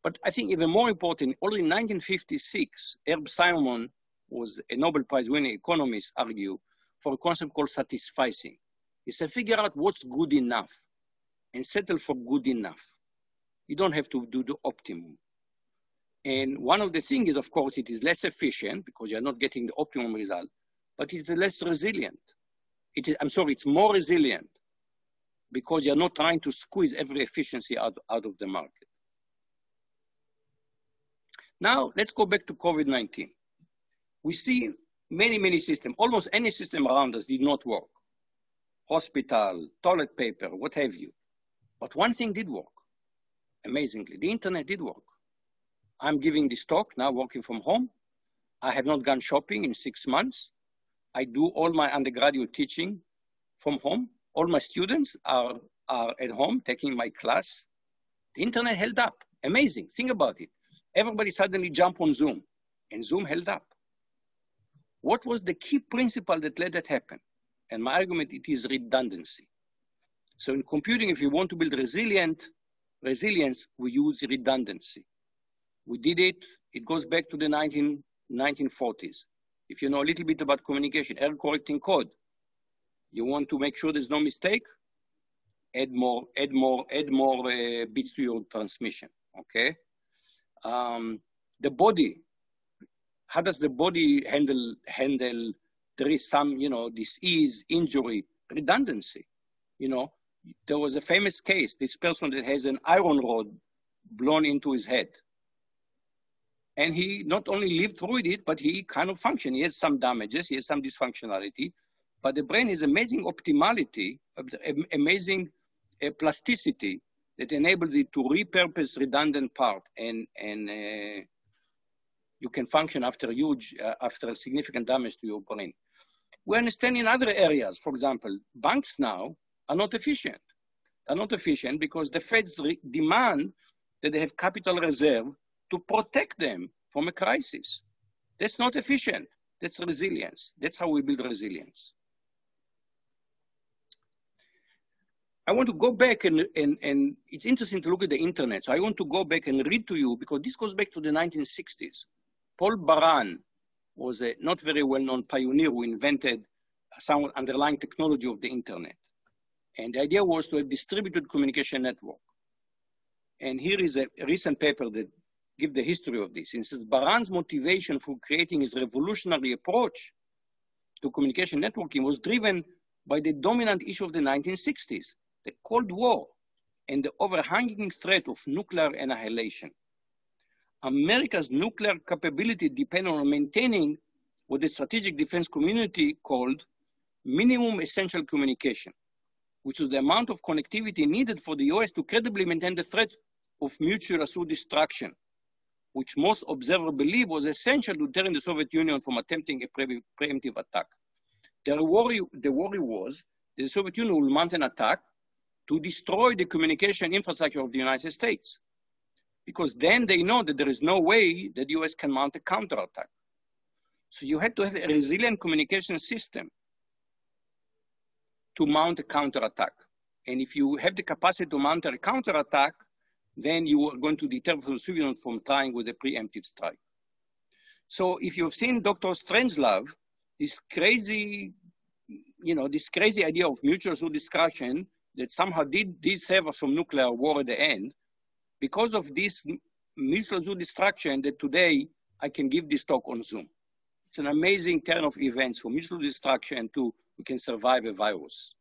But I think even more important, only in 1956, Herb Simon was a Nobel Prize winning economist, argue, for a concept called satisficing. He said, figure out what's good enough and settle for good enough. You don't have to do the optimum. And one of the things is, of course, it is less efficient because you're not getting the optimum result, but it's less resilient. It is, I'm sorry, it's more resilient because you're not trying to squeeze every efficiency out, out of the market. Now, let's go back to COVID-19. We see many, many systems, almost any system around us did not work. Hospital, toilet paper, what have you. But one thing did work, amazingly. The internet did work. I'm giving this talk now working from home. I have not gone shopping in six months. I do all my undergraduate teaching from home. All my students are, are at home taking my class The internet held up. Amazing. Think about it. Everybody suddenly jumped on Zoom, and Zoom held up. What was the key principle that let that happen? And my argument, it is redundancy. So in computing, if you want to build resilient resilience, we use redundancy. We did it, it goes back to the 19, 1940s. If you know a little bit about communication, error correcting code, you want to make sure there's no mistake, add more, add more, add more uh, bits to your transmission, okay? Um, the body, how does the body handle, handle, there is some, you know, disease, injury, redundancy, you know? There was a famous case, this person that has an iron rod blown into his head. And he not only lived through it, but he kind of functioned. He has some damages, he has some dysfunctionality, but the brain has amazing optimality, amazing uh, plasticity that enables it to repurpose redundant part and, and uh, you can function after huge, uh, after significant damage to your brain. We understand in other areas, for example, banks now are not efficient. They're not efficient because the Feds demand that they have capital reserve to protect them from a crisis. That's not efficient. That's resilience. That's how we build resilience. I want to go back and, and, and it's interesting to look at the internet. So I want to go back and read to you because this goes back to the 1960s. Paul Baran was a not very well-known pioneer who invented some underlying technology of the internet. And the idea was to have a distributed communication network. And here is a recent paper that give the history of this. And says Baran's motivation for creating his revolutionary approach to communication networking was driven by the dominant issue of the 1960s, the Cold War and the overhanging threat of nuclear annihilation. America's nuclear capability depended on maintaining what the strategic defense community called minimum essential communication, which was the amount of connectivity needed for the US to credibly maintain the threat of mutual assured destruction which most observers believe was essential to deter the Soviet Union from attempting a pre preemptive attack. The worry, the worry was the Soviet Union will mount an attack to destroy the communication infrastructure of the United States. Because then they know that there is no way that the US can mount a counterattack. So you had to have a resilient communication system to mount a counterattack. And if you have the capacity to mount a counterattack, then you are going to deter the Soviet from trying with a preemptive strike. So if you've seen Dr. Strangelove, this crazy, you know, this crazy idea of mutual destruction that somehow did, did save us from nuclear war at the end, because of this mutual destruction that today I can give this talk on Zoom. It's an amazing turn of events from mutual destruction to we can survive a virus.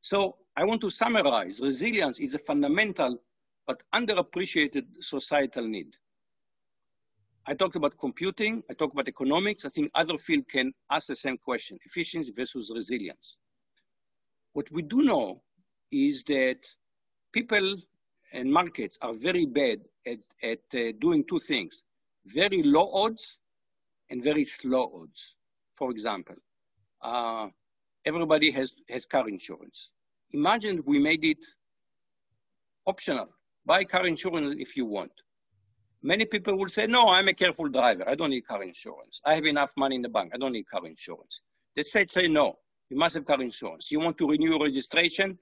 So I want to summarize, resilience is a fundamental but underappreciated societal need. I talked about computing, I talked about economics. I think other fields can ask the same question, efficiency versus resilience. What we do know is that people and markets are very bad at, at uh, doing two things, very low odds and very slow odds. For example, uh, everybody has, has car insurance. Imagine we made it optional. Buy car insurance if you want. Many people will say, no, I'm a careful driver. I don't need car insurance. I have enough money in the bank. I don't need car insurance. The state say, no, you must have car insurance. You want to renew your registration?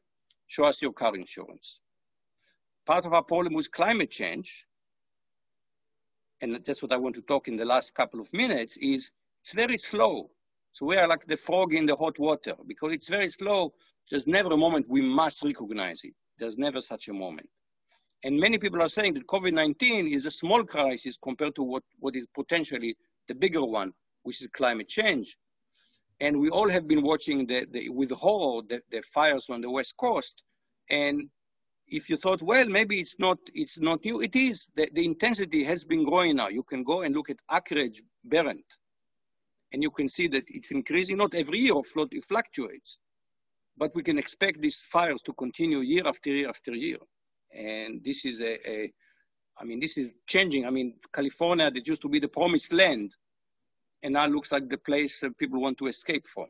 Show us your car insurance. Part of our problem with climate change, and that's what I want to talk in the last couple of minutes, is it's very slow. So we are like the frog in the hot water because it's very slow. There's never a moment we must recognize it. There's never such a moment. And many people are saying that COVID-19 is a small crisis compared to what, what is potentially the bigger one, which is climate change. And we all have been watching the, the, with horror the, the fires on the West Coast. And if you thought, well, maybe it's not, it's not new, it is. The, the intensity has been growing now. You can go and look at Anchorage, Brent, and you can see that it's increasing, not every year, it fluctuates, but we can expect these fires to continue year after year after year. And this is a, a I mean, this is changing. I mean, California, that used to be the promised land, and now looks like the place people want to escape from.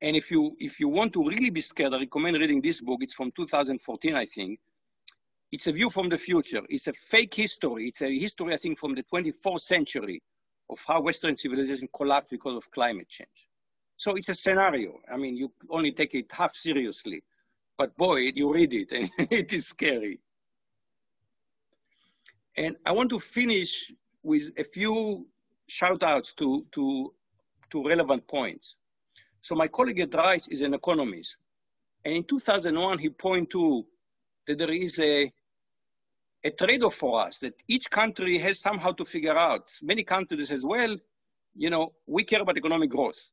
And if you if you want to really be scared, I recommend reading this book. It's from 2014, I think. It's a view from the future. It's a fake history. It's a history, I think, from the 24th century of how Western civilization collapsed because of climate change. So it's a scenario. I mean, you only take it half seriously, but boy, you read it and it is scary. And I want to finish with a few shout outs to, to, to relevant points. So my colleague at Rice is an economist. And in 2001, he pointed to that there is a, a trade-off for us that each country has somehow to figure out. Many countries as well, you know, we care about economic growth.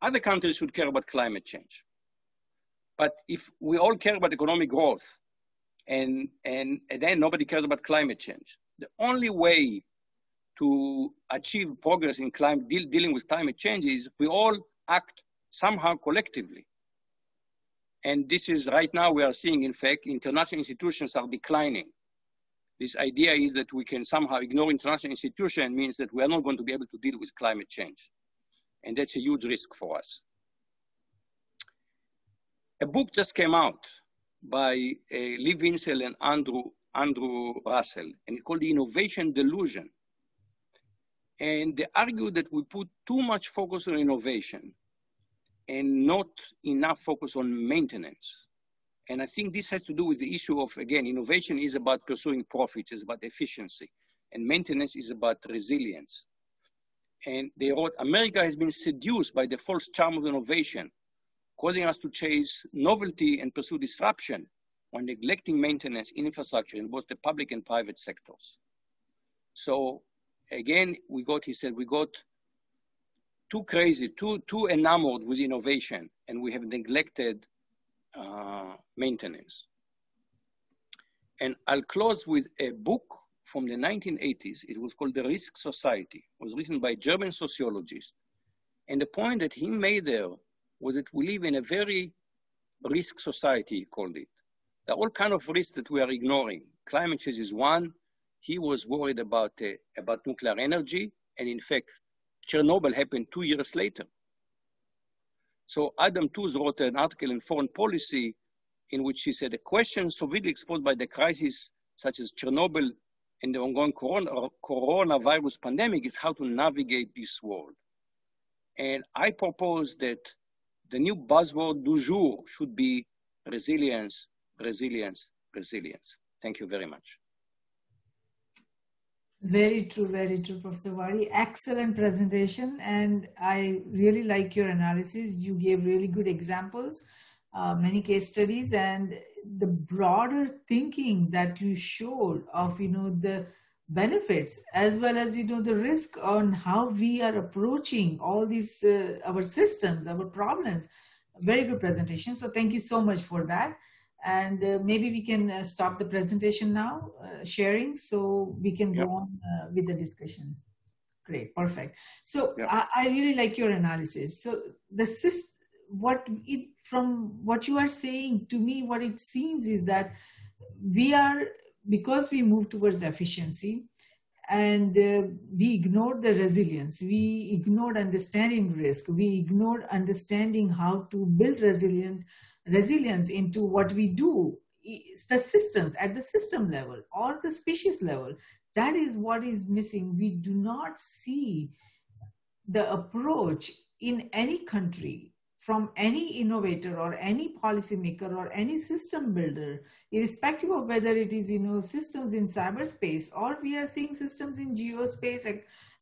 Other countries should care about climate change. But if we all care about economic growth and, and, and then nobody cares about climate change, the only way to achieve progress in climate, deal, dealing with climate change is if we all act somehow collectively. And this is right now we are seeing, in fact, international institutions are declining. This idea is that we can somehow ignore international institutions means that we are not going to be able to deal with climate change. And that's a huge risk for us. A book just came out by uh, Lee Vinsel and Andrew, Andrew Russell, and it's called The Innovation Delusion. And they argue that we put too much focus on innovation and not enough focus on maintenance. And I think this has to do with the issue of, again, innovation is about pursuing profits, it's about efficiency, and maintenance is about resilience. And they wrote, America has been seduced by the false charm of innovation, causing us to chase novelty and pursue disruption while neglecting maintenance in infrastructure in both the public and private sectors. So again, we got, he said, we got too crazy, too, too enamored with innovation, and we have neglected uh, maintenance. And I'll close with a book from the 1980s. It was called The Risk Society. It was written by German sociologist. And the point that he made there was that we live in a very risk society, he called it. There are all kinds of risks that we are ignoring. Climate change is one. He was worried about, uh, about nuclear energy. And in fact, Chernobyl happened two years later. So Adam Tooze wrote an article in Foreign Policy in which he said, the questions so vividly exposed by the crisis such as Chernobyl and the ongoing corona, coronavirus pandemic is how to navigate this world. And I propose that the new buzzword du jour should be resilience, resilience, resilience. Thank you very much. Very true, very true, Professor Vardi. Excellent presentation, and I really like your analysis. You gave really good examples, uh, many case studies, and the broader thinking that you showed of you know the benefits as well as you know the risk on how we are approaching all these uh, our systems, our problems. Very good presentation. So thank you so much for that and uh, maybe we can uh, stop the presentation now uh, sharing so we can yep. go on uh, with the discussion great perfect so yep. I, I, really like your analysis so the system what it from what you are saying to me what it seems is that we are because we move towards efficiency and uh, we ignored the resilience we ignored understanding risk we ignored understanding how to build resilient resilience into what we do it's the systems at the system level or the species level. That is what is missing. We do not see the approach in any country from any innovator or any policymaker or any system builder irrespective of whether it is you know systems in cyberspace or we are seeing systems in geospace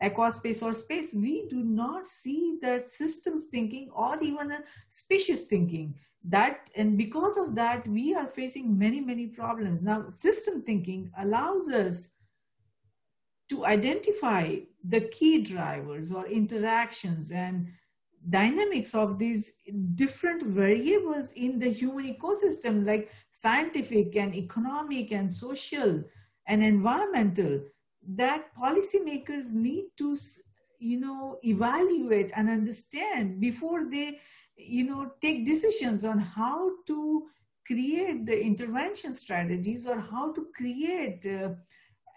aquaspace or space we do not see that systems thinking or even a species thinking. That and because of that we are facing many many problems. Now system thinking allows us to identify the key drivers or interactions and dynamics of these different variables in the human ecosystem like scientific and economic and social and environmental that policymakers need to you know evaluate and understand before they you know take decisions on how to create the intervention strategies or how to create uh,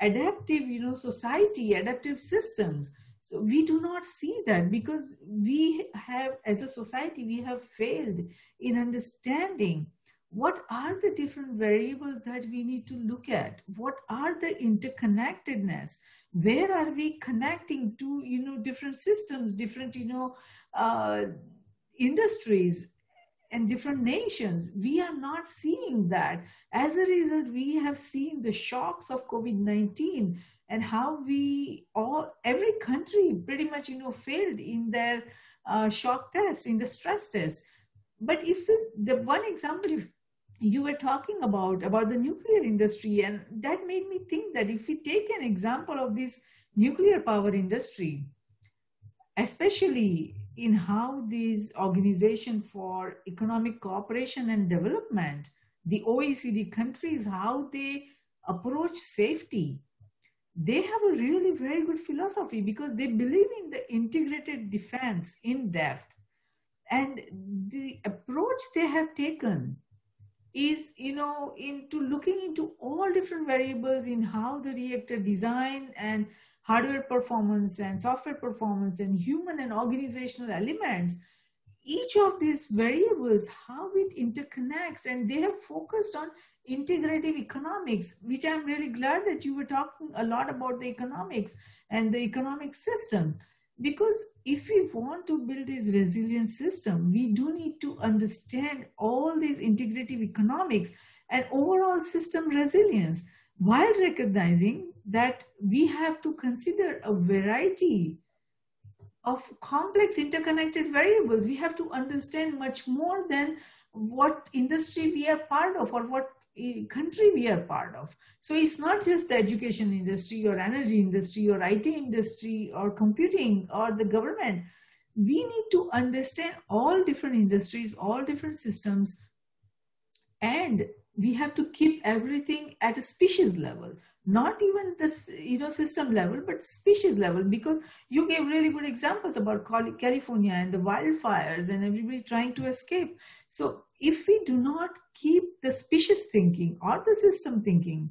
adaptive you know society adaptive systems So we do not see that because we have, as a society, we have failed in understanding what are the different variables that we need to look at. What are the interconnectedness? Where are we connecting to you know different systems different you know uh, industries and different nations? We are not seeing that. As a result we have seen the shocks of covid-19 and how we all every country pretty much you know failed in their uh, shock test in the stress test. But if it, the one example if you were talking about about the nuclear industry and that made me think that if we take an example of this nuclear power industry especially in how these organization for economic cooperation and development the oecd countries how they approach safety they have a really very good philosophy because they believe in the integrated defense in depth. And the approach they have taken is you know into looking into all different variables in how the reactor design and hardware performance and software performance and human and organizational elements each of these variables how it interconnects and they have focused on integrative economics which i'm really glad that you were talking a lot about the economics and the economic system. Because if we want to build this resilient system we do need to understand all these integrative economics and overall system resilience while recognizing that we have to consider a variety of complex interconnected variables we have to understand much more than what industry we are part of or what eh, country we are part of. So it's not just the education industry or energy industry or IT industry or computing or the government. We need to understand all different industries, all different systems, and we have to keep everything at a species level not even the you know system level but species level because you gave really good examples about california and the wildfires and everybody trying to escape. So if we do not keep the species thinking or the system thinking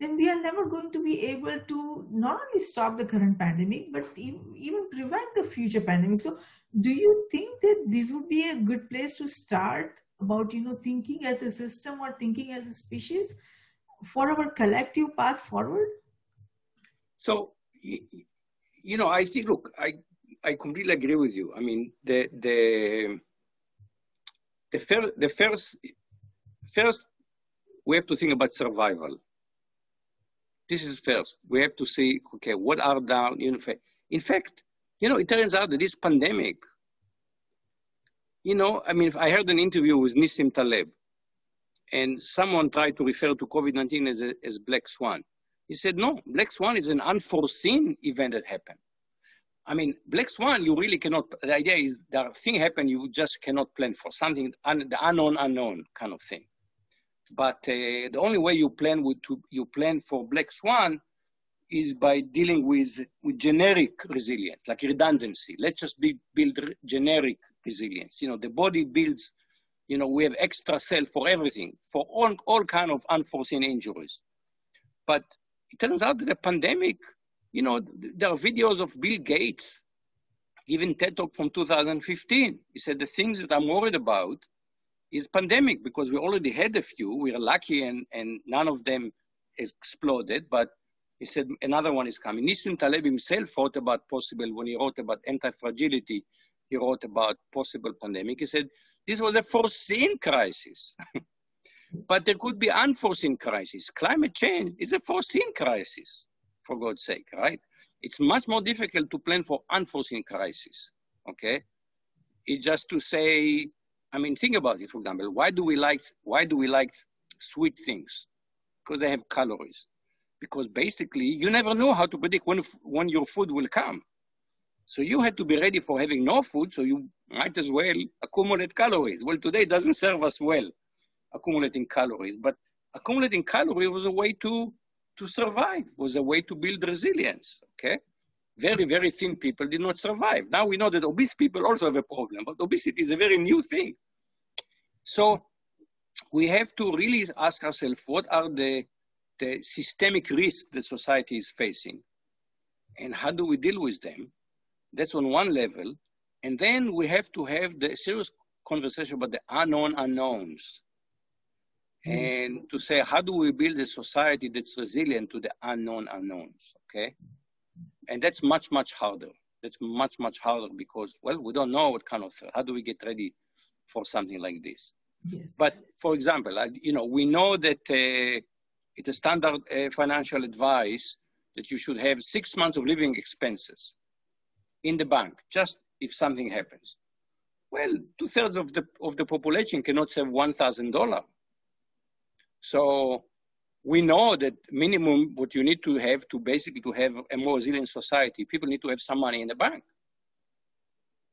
then we are never going to be able to not only stop the current pandemic but even prevent the future pandemic. So do you think that this would be a good place to start about you know thinking as a system or thinking as a species for our collective path forward? So, you know, I think, look, I, I completely agree with you. I mean, the, the, the, fir- the first, first, we have to think about survival. This is first. We have to see, okay, what are the, you know, in fact, you know, it turns out that this pandemic, you know, I mean, I heard an interview with Nassim Taleb, and someone tried to refer to COVID-19 as, a, as black swan. He said, no, black swan is an unforeseen event that happened. I mean, black swan, you really cannot, the idea is that thing happen, you just cannot plan for something, un, the unknown unknown kind of thing. But uh, the only way you plan with to, you plan for black swan is by dealing with, with generic resilience, like redundancy. Let's just be, build generic resilience. You know, the body builds you know, we have extra cell for everything, for all, all kind of unforeseen injuries. But it turns out that the pandemic, you know, there are videos of Bill Gates giving TED Talk from 2015. He said, the things that I'm worried about is pandemic because we already had a few. We are lucky and, and none of them exploded, but he said another one is coming. Nassim Taleb himself thought about possible when he wrote about anti-fragility he wrote about possible pandemic. He said this was a foreseen crisis. but there could be unforeseen crisis. Climate change is a foreseen crisis, for God's sake, right? It's much more difficult to plan for unforeseen crisis, okay? It's just to say, I mean, think about it, for example, why do we like, why do we like sweet things? Because they have calories. Because basically, you never know how to predict when, when your food will come. So you had to be ready for having no food, so you might as well accumulate calories. Well, today it doesn't serve us well, accumulating calories, but accumulating calories was a way to, to survive, was a way to build resilience, okay? Very, very thin people did not survive. Now we know that obese people also have a problem, but obesity is a very new thing. So we have to really ask ourselves, what are the, the systemic risks that society is facing? And how do we deal with them? That's on one level. And then we have to have the serious conversation about the unknown unknowns. Mm. And to say, how do we build a society that's resilient to the unknown unknowns? Okay. And that's much, much harder. That's much, much harder because, well, we don't know what kind of, how do we get ready for something like this? Yes. But for example, I, you know, we know that uh, it's a standard uh, financial advice that you should have six months of living expenses in the bank, just if something happens. Well, two thirds of the of the population cannot save one thousand dollar. So we know that minimum what you need to have to basically to have a more resilient society, people need to have some money in the bank.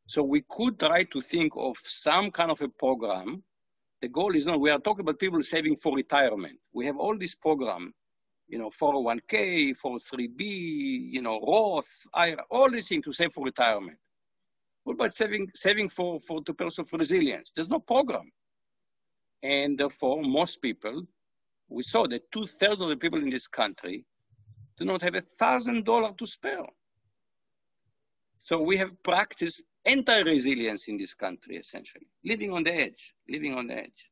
So we could try to think of some kind of a program. The goal is not, we are talking about people saving for retirement. We have all this program, you know, 401k, 403b, you know, Roth, IRA, all these things to save for retirement. What about saving, saving for, for the purpose of resilience? There's no program. And therefore, most people, we saw that two thirds of the people in this country do not have a thousand dollars to spare. So we have practiced anti-resilience in this country, essentially, living on the edge, living on the edge.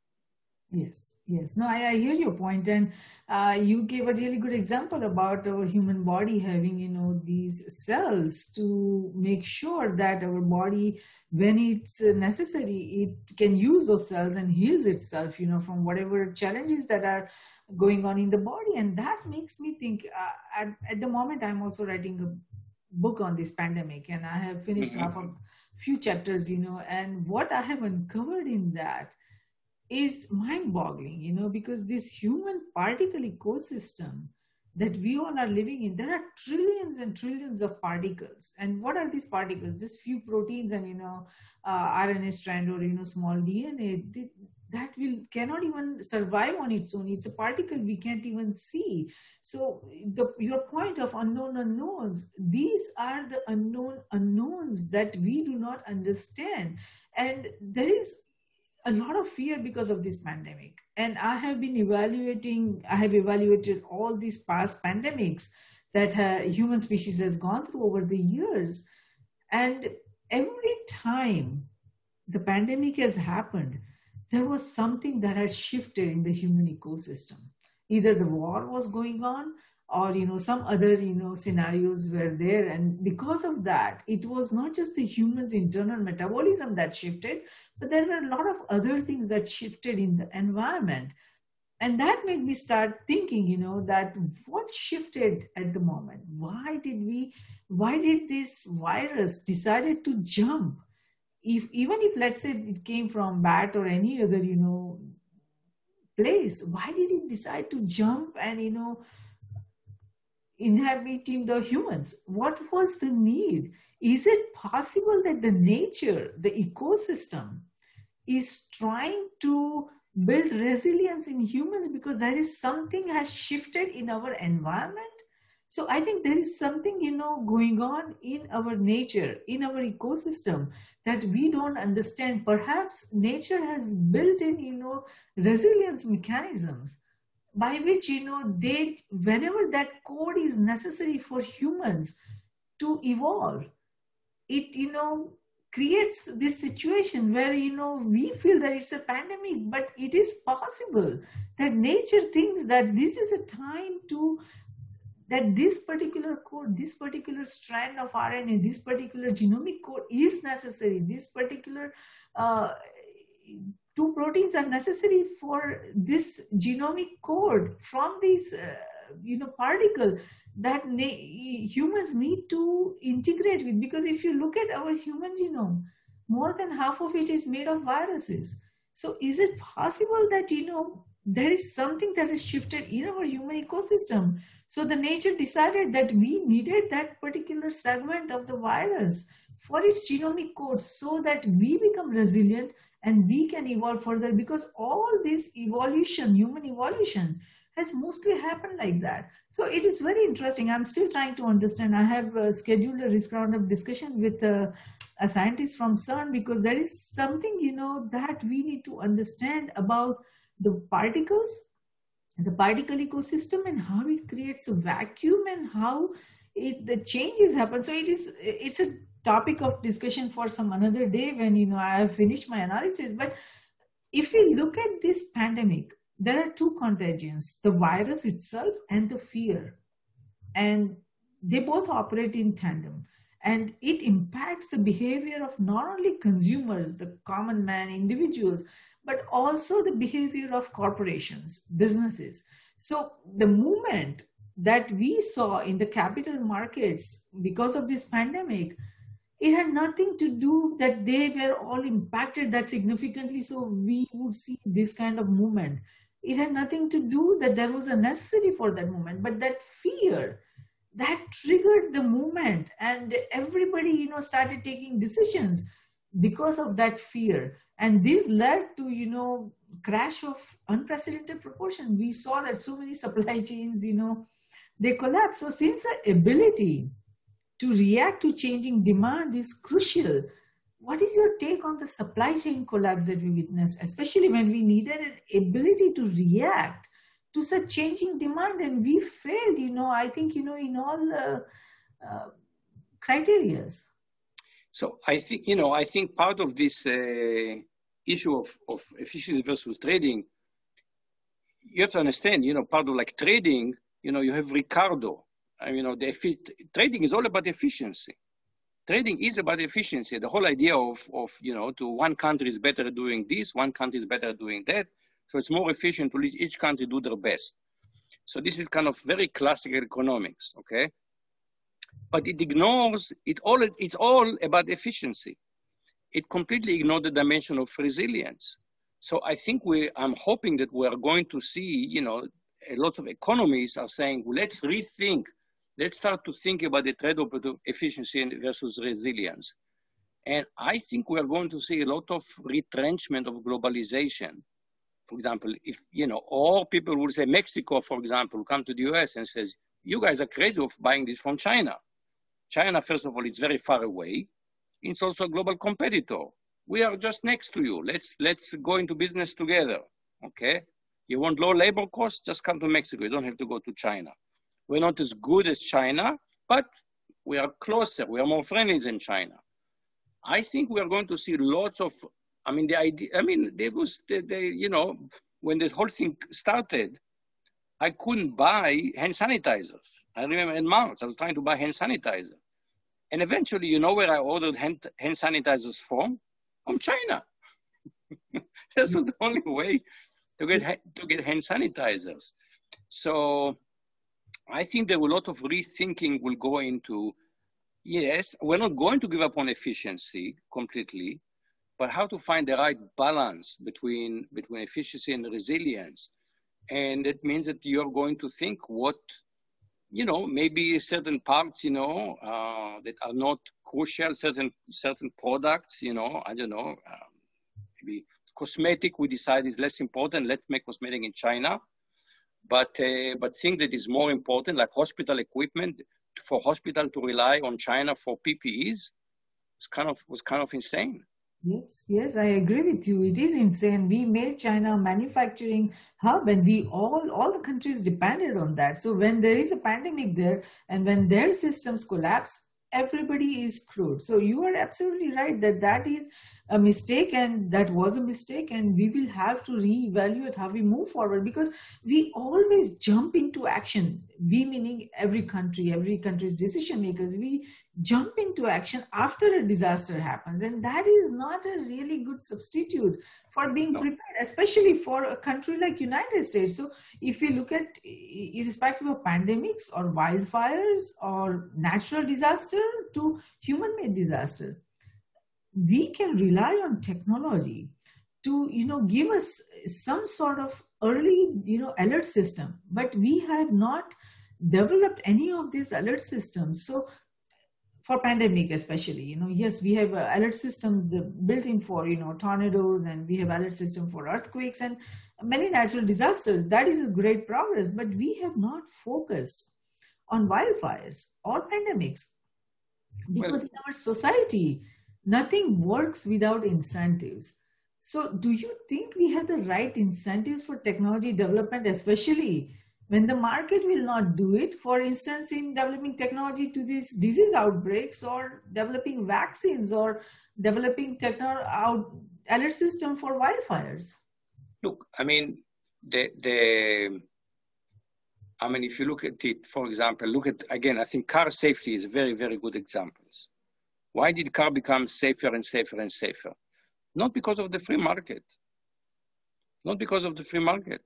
Yes, yes. No, I, I hear your point, and uh, you gave a really good example about our human body having, you know, these cells to make sure that our body, when it's necessary, it can use those cells and heals itself, you know, from whatever challenges that are going on in the body, and that makes me think. Uh, at, at the moment, I'm also writing a book on this pandemic, and I have finished mm-hmm. half of few chapters, you know, and what I have uncovered in that is mind boggling, you know, because this human particle ecosystem that we all are living in, there are trillions and trillions of particles. And what are these particles? Just few proteins and, you know, uh, RNA strand or, you know, small DNA. They, that will cannot even survive on its own it's a particle we can't even see so the, your point of unknown unknowns these are the unknown unknowns that we do not understand and there is a lot of fear because of this pandemic. And i have been evaluating i have evaluated all these past pandemics that uh, human species has gone through over the years. And every time the pandemic has happened there was something that had shifted in the human ecosystem. Either the war was going on or you know some other you know scenarios were there. And because of that it was not just the human's internal metabolism that shifted but there were a lot of other things that shifted in the environment. And that made me start thinking you know that what shifted at the moment? Why did we why did this virus decided to jump? If even if let's say it came from bat or any other you know place why did it decide to jump and you know inhabiting the humans? What was the need? Is it possible that the nature the ecosystem is trying to build resilience in humans because there is something has shifted in our environment so I think there is something, you know, going on in our nature, in our ecosystem that we don't understand. Perhaps nature has built in, you know, resilience mechanisms by which, you know, they, whenever that code is necessary for humans to evolve, it, you know, creates this situation where you know we feel that it's a pandemic but it is possible that nature thinks that this is a time to that this particular code, this particular strand of RNA, this particular genomic code is necessary. This particular uh, two proteins are necessary for this genomic code from this, uh, you know, particle that humans need to integrate with. Because if you look at our human genome, more than half of it is made of viruses. So is it possible that, you know, there is something that has shifted in our human ecosystem so the nature decided that we needed that particular segment of the virus for its genomic code so that we become resilient and we can evolve further because all this evolution, human evolution, has mostly happened like that. So it is very interesting. I'm still trying to understand. I have uh, scheduled a risk roundup discussion with uh, a scientist from CERN because there is something, you know, that we need to understand about the particles the particle ecosystem and how it creates a vacuum and how it, the changes happen. So it is it's a topic of discussion for some another day when you know I have finished my analysis. But if we look at this pandemic, there are two contagions: the virus itself and the fear, and they both operate in tandem. And it impacts the behavior of not only consumers, the common man, individuals, but also the behavior of corporations, businesses. So the movement that we saw in the capital markets because of this pandemic it had nothing to do that they were all impacted that significantly so we would see this kind of movement it had nothing to do that there was a necessity for that movement but that fear that triggered the movement and everybody you know started taking decisions because of that fear and this led to you know crash of unprecedented proportion we saw that so many supply chains you know they collapse. So since the ability to react to changing demand is crucial, what is your take on the supply chain collapse that we witnessed, especially when we needed an ability to react to such changing demand and we failed, you know, I think, you know, in all uh, uh, criterias. So I think, you know, I think part of this uh, issue of, of efficiency versus trading, you have to understand, you know, part of like trading you know, you have Ricardo. Uh, you know, the trading is all about efficiency. Trading is about efficiency. The whole idea of, of, you know, to one country is better doing this, one country is better doing that. So it's more efficient to let each country do their best. So this is kind of very classical economics, okay? But it ignores, it all, it's all about efficiency. It completely ignored the dimension of resilience. So I think we, I'm hoping that we are going to see, you know, a lot of economists are saying, let's rethink, let's start to think about the trade-off between efficiency versus resilience. And I think we are going to see a lot of retrenchment of globalization. For example, if, you know, all people will say Mexico, for example, come to the US and says, you guys are crazy of buying this from China. China, first of all, it's very far away. It's also a global competitor. We are just next to you. Let's, let's go into business together. Okay. You want low labor costs? Just come to Mexico. You don't have to go to China. We're not as good as China, but we are closer. We are more friendly than China. I think we are going to see lots of, I mean, the idea, I mean, there was, they, you know, when this whole thing started, I couldn't buy hand sanitizers. I remember in March, I was trying to buy hand sanitizer. And eventually, you know where I ordered hand, hand sanitizers from? From China. That's the only way to get to get hand sanitizers. So I think there will a lot of rethinking will go into yes, we're not going to give up on efficiency completely, but how to find the right balance between between efficiency and resilience. And it means that you're going to think what you know, maybe certain parts, you know, uh, that are not crucial, certain certain products, you know, I don't know, uh, maybe cosmetic we decide is less important. Let's make cosmetic in China. But uh, but thing that is more important, like hospital equipment, for hospital to rely on China for PPEs, was kind of was kind of insane. Yes, yes, I agree with you. It is insane. We made China a manufacturing hub, and we all all the countries depended on that. So when there is a pandemic there, and when their systems collapse, everybody is screwed. So you are absolutely right that that is a mistake and that was a mistake and we will have to reevaluate how we move forward because we always jump into action we meaning every country every country's decision makers we jump into action after a disaster happens and that is not a really good substitute for being no. prepared especially for a country like united states so if you look at irrespective of pandemics or wildfires or natural disaster to human made disaster we can rely on technology to you know give us some sort of early you know alert system. But we have not developed any of these alert systems. So for pandemic especially you know yes we have uh, alert systems built in for you know tornadoes and we have alert system for earthquakes and many natural disasters. That is a great progress but we have not focused on wildfires or pandemics. Because well, in our society nothing works without incentives. So, do you think we have the right incentives for technology development, especially when the market will not do it, for instance, in developing technology to these disease outbreaks or developing vaccines or developing techno- out alert system for wildfires? Look, I mean, the, the, I mean, if you look at it, for example, look at, again, I think car safety is a very, very good example. Why did car become safer and safer and safer? Not because of the free market. Not because of the free market.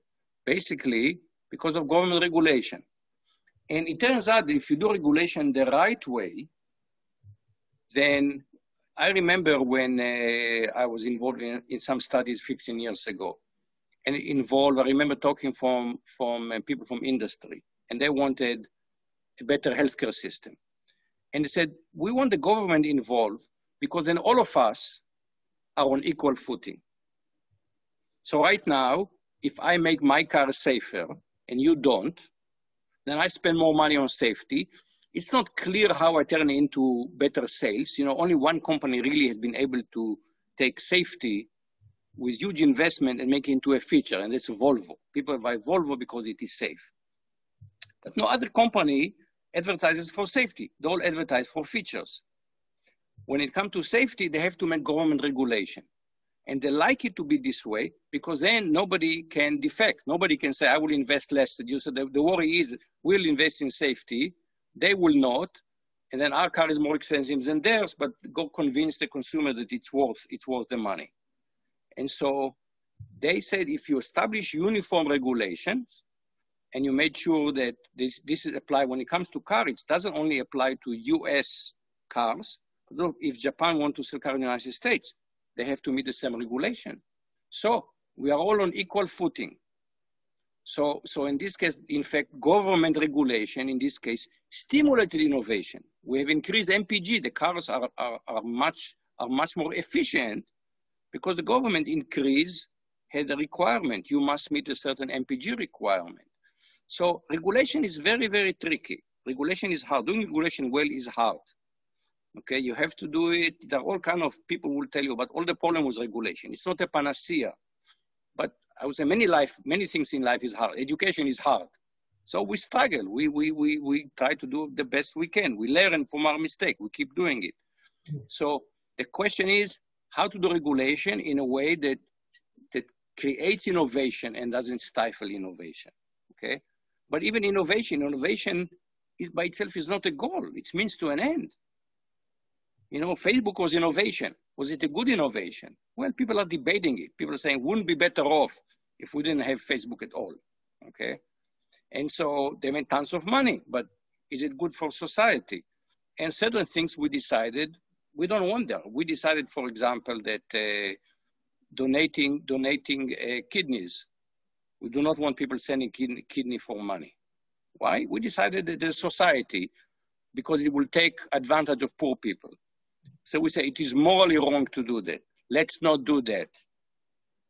Basically, because of government regulation. And it turns out that if you do regulation the right way, then I remember when uh, I was involved in, in, some studies 15 years ago, and involved, I remember talking from, from uh, people from industry, and they wanted a better healthcare system. And they said, we want the government involved because then all of us are on equal footing. So right now, if I make my car safer, and you don't, then I spend more money on safety. It's not clear how I turn into better sales. You know, only one company really has been able to take safety with huge investment and make it into a feature, and that's Volvo. People buy Volvo because it is safe. But no other company advertises for safety. They all advertise for features. When it comes to safety, they have to make government regulation. And they like it to be this way because then nobody can defect. Nobody can say, I will invest less. So the, the worry is we'll invest in safety. They will not. And then our car is more expensive than theirs, but go convince the consumer that it's worth, it's worth the money. And so they said if you establish uniform regulations and you made sure that this, this is applied when it comes to cars, it doesn't only apply to US cars. If Japan want to sell cars in the United States, they have to meet the same regulation. So we are all on equal footing. So, so in this case, in fact, government regulation, in this case, stimulated innovation. We have increased MPG. The cars are, are, are, much, are much more efficient because the government increase had a requirement. You must meet a certain MPG requirement. So regulation is very, very tricky. Regulation is hard. Doing regulation well is hard. Okay, you have to do it. There are all kind of people will tell you, but all the problem was regulation. It's not a panacea. But I would say many life, many things in life is hard. Education is hard. So we struggle. We, we, we, we try to do the best we can. We learn from our mistake. We keep doing it. Hmm. So the question is how to do regulation in a way that, that creates innovation and doesn't stifle innovation. Okay. But even innovation, innovation is by itself is not a goal. It's means to an end. You know, Facebook was innovation. Was it a good innovation? Well, people are debating it. People are saying, wouldn't be better off if we didn't have Facebook at all. Okay. And so they made tons of money, but is it good for society? And certain things we decided we don't want them. We decided, for example, that uh, donating donating uh, kidneys, we do not want people sending kidney, kidney for money. Why? We decided that the society, because it will take advantage of poor people. So we say it is morally wrong to do that. Let's not do that.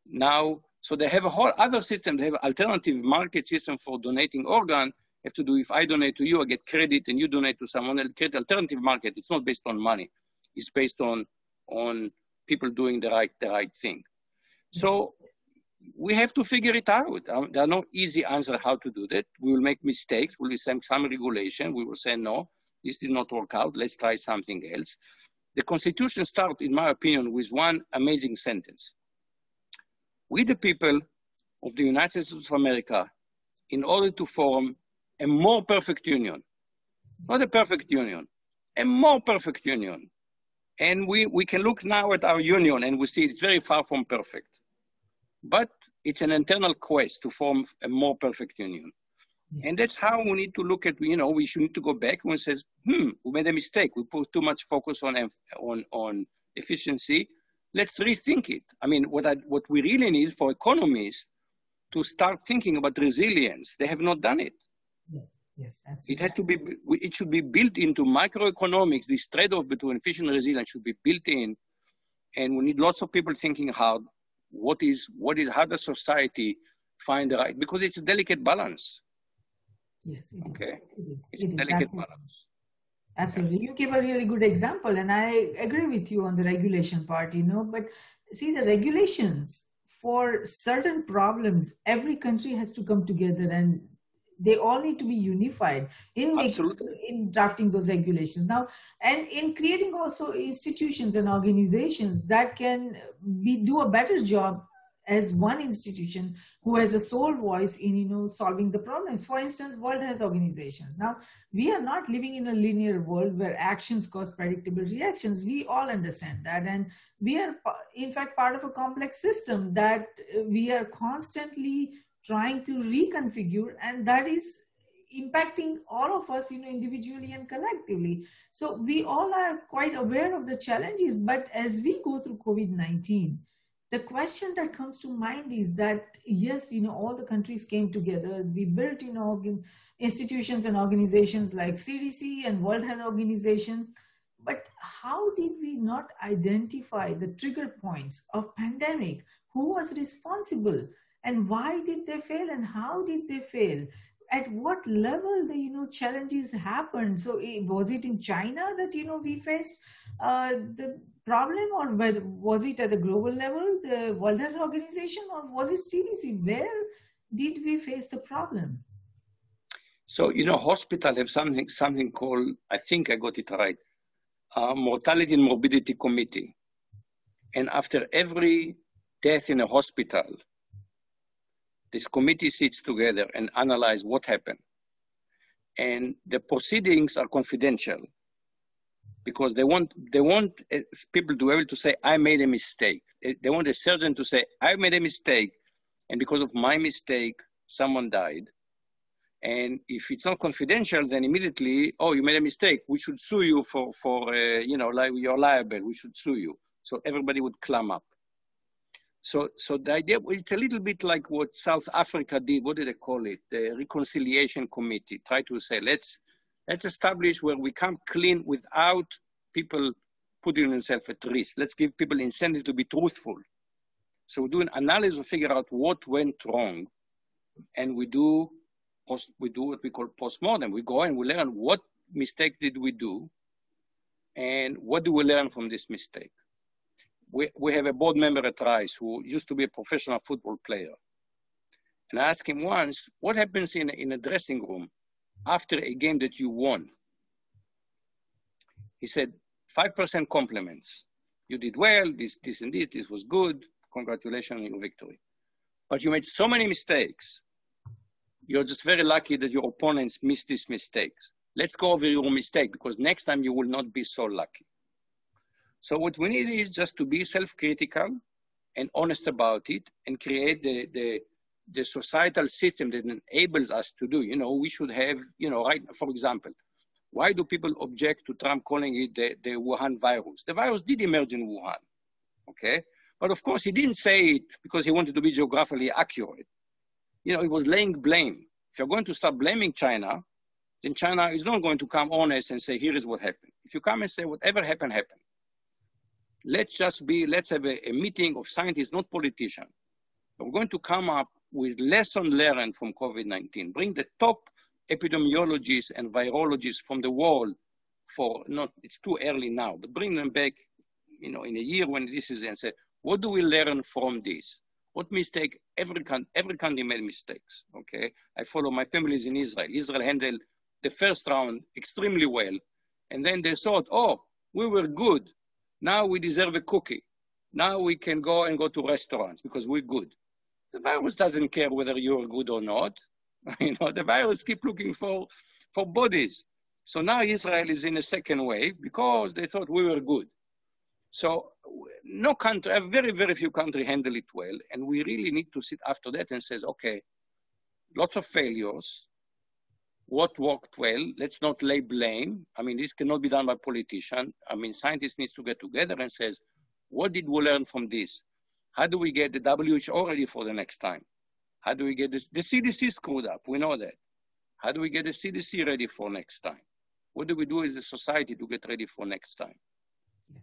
Now, so they have a whole other system. They have alternative market system for donating organ. Have to do if I donate to you, I get credit, and you donate to someone else. Create alternative market. It's not based on money. It's based on on people doing the right the right thing. So we have to figure it out. Um, there are no easy answers how to do that. We will make mistakes. We will send some regulation. We will say no, this did not work out. Let's try something else. The Constitution starts, in my opinion, with one amazing sentence. We, the people of the United States of America, in order to form a more perfect union, not a perfect union, a more perfect union. And we, we can look now at our union and we see it's very far from perfect. But it's an internal quest to form a more perfect union. Yes. And that's how we need to look at, you know, we should need to go back and says, hmm, we made a mistake. We put too much focus on, on, on efficiency. Let's rethink it. I mean, what, I, what we really need for economies to start thinking about resilience. They have not done it. Yes, yes, absolutely. It has to be, it should be built into microeconomics. This trade-off between efficient and resilience should be built in. And we need lots of people thinking hard. What is, what is, how does society find the right, because it's a delicate balance Yes, it okay. is. It is. It is. Absolutely. absolutely. You give a really good example, and I agree with you on the regulation part, you know. But see, the regulations for certain problems, every country has to come together and they all need to be unified in making, in drafting those regulations. Now and in creating also institutions and organizations that can be do a better job as one institution who has a sole voice in you know solving the problems. For instance world health organizations. Now we are not living in a linear world where actions cause predictable reactions. We all understand that. And we are in fact part of a complex system that we are constantly trying to reconfigure and that is impacting all of us you know individually and collectively. So we all are quite aware of the challenges but as we go through covid-19 the question that comes to mind is that yes you know all the countries came together. We built you know institutions and organizations like cdc and world health organization. But how did we not identify the trigger points of pandemic? Who was responsible and why did they fail and how did they fail? At what level the you know challenges happened? So eh, was it in china that you know we faced uh, the problem or was it at the global level the world health organization or was it cdc where did we face the problem? So you know hospital have something something called i think i got it right uh, mortality and morbidity committee. And after every death in a hospital this committee sits together and analyze what happened. And the proceedings are confidential because they want, they want uh, people to be able to say, I made a mistake. They want a surgeon to say, I made a mistake. And because of my mistake, someone died. And if it's not confidential, then immediately, oh, you made a mistake. We should sue you for, for uh, you know, like you're liable. We should sue you. So everybody would clam up. So, so the idea, it's a little bit like what South Africa did. What did they call it? The Reconciliation Committee. Try to say, let's, let's establish where we come clean without people putting themselves at risk. Let's give people incentive to be truthful. So we do an analysis and figure out what went wrong. And we do, post, we do what we call postmortem. We go and we learn what mistake did we do and what do we learn from this mistake we, we have a board member at Rice who used to be a professional football player. And I asked him once, what happens in, in a dressing room after a game that you won? He said, 5% compliments. You did well, this, this and this, this was good. Congratulations on your victory. But you made so many mistakes. You're just very lucky that your opponents missed these mistakes. Let's go over your mistake because next time you will not be so lucky. So what we need is just to be self-critical and honest about it and create the, the, the societal system that enables us to do. You know, we should have, you know, right, for example, why do people object to Trump calling it the, the Wuhan virus? The virus did emerge in Wuhan, okay? But of course, he didn't say it because he wanted to be geographically accurate. You know, he was laying blame. If you're going to start blaming China, then China is not going to come honest and say, here is what happened. If you come and say, whatever happened, happened let's just be, let's have a, a meeting of scientists, not politicians. We're going to come up with lessons learned from COVID-19, bring the top epidemiologists and virologists from the world for not, it's too early now, but bring them back, you know, in a year when this is and say, what do we learn from this? What mistake, every, every country made mistakes, okay? I follow my family is in Israel. Israel handled the first round extremely well. And then they thought, oh, we were good. Now we deserve a cookie. Now we can go and go to restaurants because we're good. The virus doesn't care whether you're good or not. you know, the virus keep looking for, for bodies. So now Israel is in a second wave because they thought we were good. So no country, very, very few countries handle it well. And we really need to sit after that and says, okay, lots of failures, what worked well. Let's not lay blame. I mean, this cannot be done by politicians. I mean, scientists need to get together and says, what did we learn from this? How do we get the WHO ready for the next time? How do we get this? The CDC screwed up. We know that. How do we get the CDC ready for next time? What do we do as a society to get ready for next time? Yes,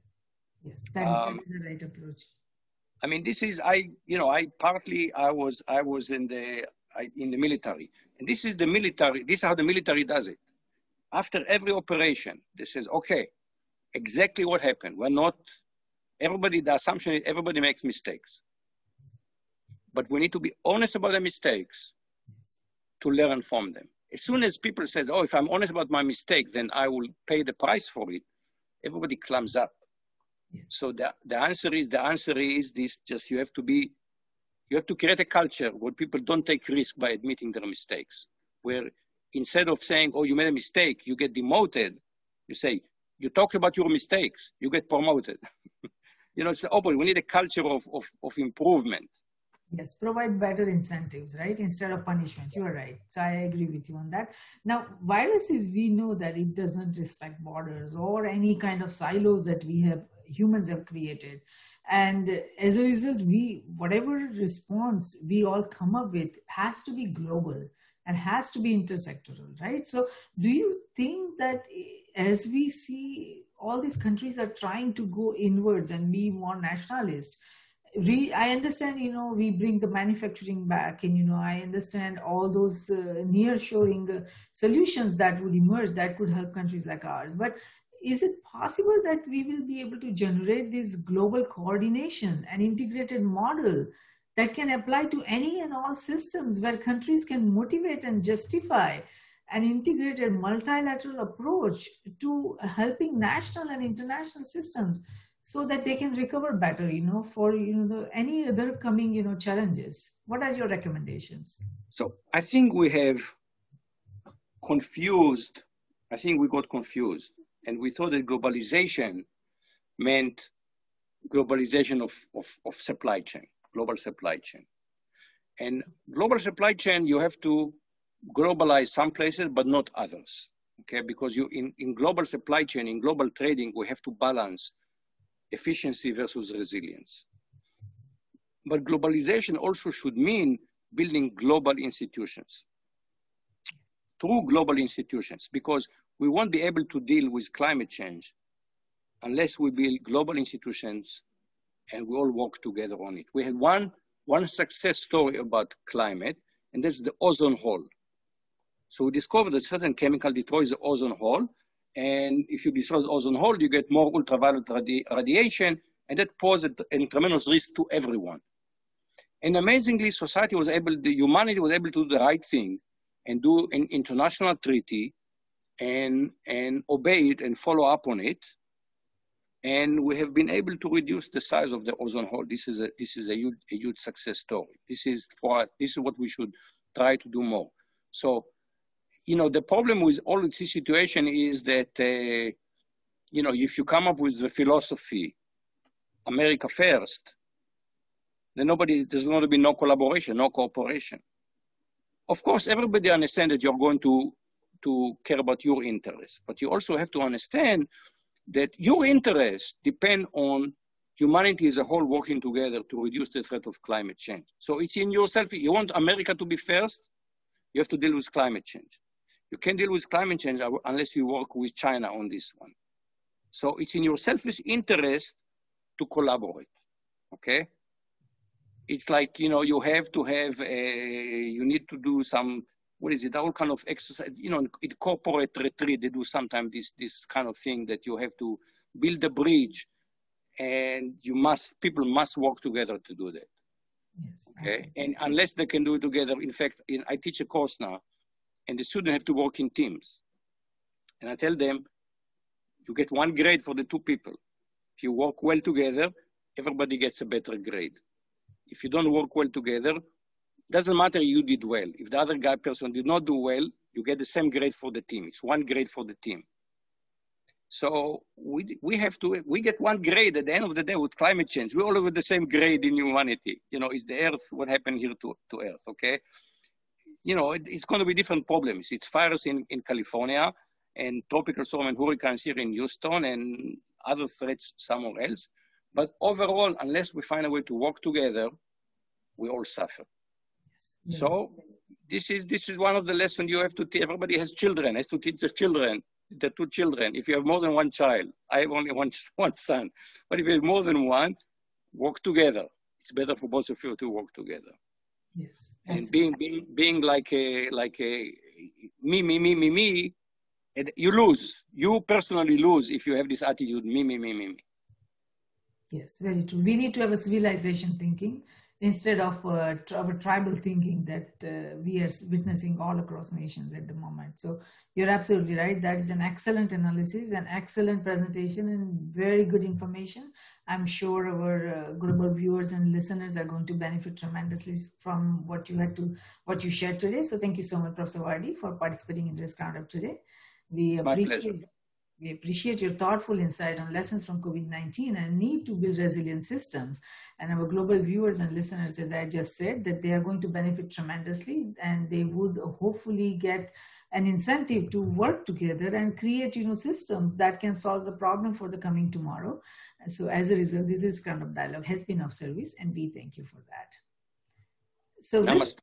yes, that is um, the right approach. I mean, this is I. You know, I partly I was I was in the I, in the military. And this is the military, this is how the military does it. After every operation, they says, okay, exactly what happened. We're not, everybody, the assumption is everybody makes mistakes. But we need to be honest about the mistakes to learn from them. As soon as people says, "Oh, if I'm honest about my mistakes, then I will pay the price for it," everybody climbs up. Yes. So the, the answer is the answer is this: just you have to be, you have to create a culture where people don't take risk by admitting their mistakes. Where instead of saying, "Oh, you made a mistake," you get demoted. You say, "You talk about your mistakes, you get promoted." you know, it's the opposite. We need a culture of, of, of improvement. Yes, provide better incentives, right? Instead of punishment. You are right. So I agree with you on that. Now, viruses, we know that it doesn't respect borders or any kind of silos that we have, humans have created. And as a result, we, whatever response we all come up with has to be global and has to be intersectoral, right? So do you think that as we see all these countries are trying to go inwards and be more nationalist, we i understand you know we bring the manufacturing back and you know i understand all those uh, near shoring uh, solutions that would emerge that could help countries like ours but is it possible that we will be able to generate this global coordination and integrated model that can apply to any and all systems where countries can motivate and justify an integrated multilateral approach to helping national and international systems so that they can recover better you know for you know the, any other coming you know challenges? What are your recommendations? So i think we have confused i think we got confused and we thought that globalization meant globalization of, of, of supply chain global supply chain. And global supply chain you have to globalize some places but not others okay? Because you in, in global supply chain in global trading we have to balance efficiency versus resilience. But globalization also should mean building global institutions, true global institutions, because we won't be able to deal with climate change unless we build global institutions and we all work together on it. We had one, one success story about climate, and that's the ozone hole. So we discovered that certain chemical destroys the ozone hole, and if you destroy the ozone hole, you get more ultraviolet radi radiation, and that poses a tremendous risk to everyone. And amazingly, society was able, the humanity was able to do the right thing and do an international treaty and, and obey it and follow up on it. And we have been able to reduce the size of the ozone hole. This is a, this is a huge, a huge success story. This is for, this is what we should try to do more. So you know, the problem with all this situation is that, uh, you know, if you come up with the philosophy, America first, then nobody, there's going to be no collaboration, no cooperation. Of course, everybody understands that you're going to, to care about your interests, but you also have to understand that your interests depend on humanity as a whole working together to reduce the threat of climate change. So it's in yourself. You want America to be first, you have to deal with climate change. You can't deal with climate change unless you work with China on this one. So it's in your selfish interest to collaborate, okay? It's like, you know, you have to have a, you need to do some, what is it, all kind of exercise, you know, in corporate retreat, they do sometimes this, this kind of thing that you have to build a bridge and you must, people must work together to do that. Yes, okay. And unless they can do it together, in fact, in, I teach a course now and the students have to work in teams. And I tell them, you get one grade for the two people. If you work well together, everybody gets a better grade. If you don't work well together, doesn't matter you did well. If the other guy person did not do well, you get the same grade for the team. It's one grade for the team. So we, we have to, we get one grade at the end of the day with climate change. We all have the same grade in humanity. You know, is the earth, what happened here to, to earth, okay? you know, it, it's going to be different problems. It's fires in, in California and tropical storm and hurricanes here in Houston and other threats somewhere else. But overall, unless we find a way to work together, we all suffer. Yes. So this is this is one of the lessons you have to teach. Everybody has children, has to teach the children, the two children. If you have more than one child, I have only one one son, but if you have more than one, work together. It's better for both of you to work together. Yes. And being, being, being like a, like a me, me, me, me, me, you lose. You personally lose if you have this attitude, me, me, me, me, me. Yes, very true. We need to have a civilization thinking instead of uh, our tribal thinking that uh, we are witnessing all across nations at the moment. So you're absolutely right. That is an excellent analysis, an excellent presentation, and very good information. I'm sure our uh, global viewers and listeners are going to benefit tremendously from what you had to, what you shared today. So thank you so much, Professor Vardi, for participating in this roundup today. We My appreciate, pleasure. We appreciate your thoughtful insight on lessons from COVID-19 and need to build resilient systems. And our global viewers and listeners, as I just said, that they are going to benefit tremendously and they would hopefully get an incentive to work together and create you know systems that can solve the problem for the coming tomorrow so as a result this is kind of dialogue has been of service and we thank you for that so Namaste.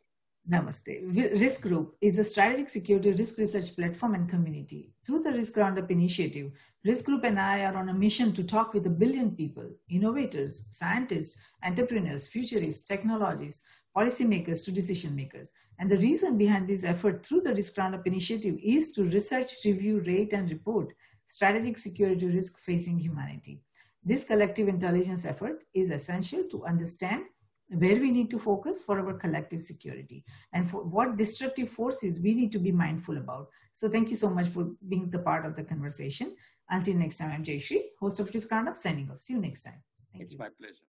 Namaste. Risk Group is a strategic security risk research platform and community. Through the Risk Roundup initiative, Risk Group and I are on a mission to talk with a billion people, innovators, scientists, entrepreneurs, futurists, technologists, policymakers to decision makers. And the reason behind this effort through the Risk Roundup initiative is to research, review, rate, and report strategic security risk facing humanity. This collective intelligence effort is essential to understand where we need to focus for our collective security and for what destructive forces we need to be mindful about. So thank you so much for being the part of the conversation. Until next time, I'm Jayashree, host of Risk Roundup, signing off. See you next time. Thank It's you. my pleasure.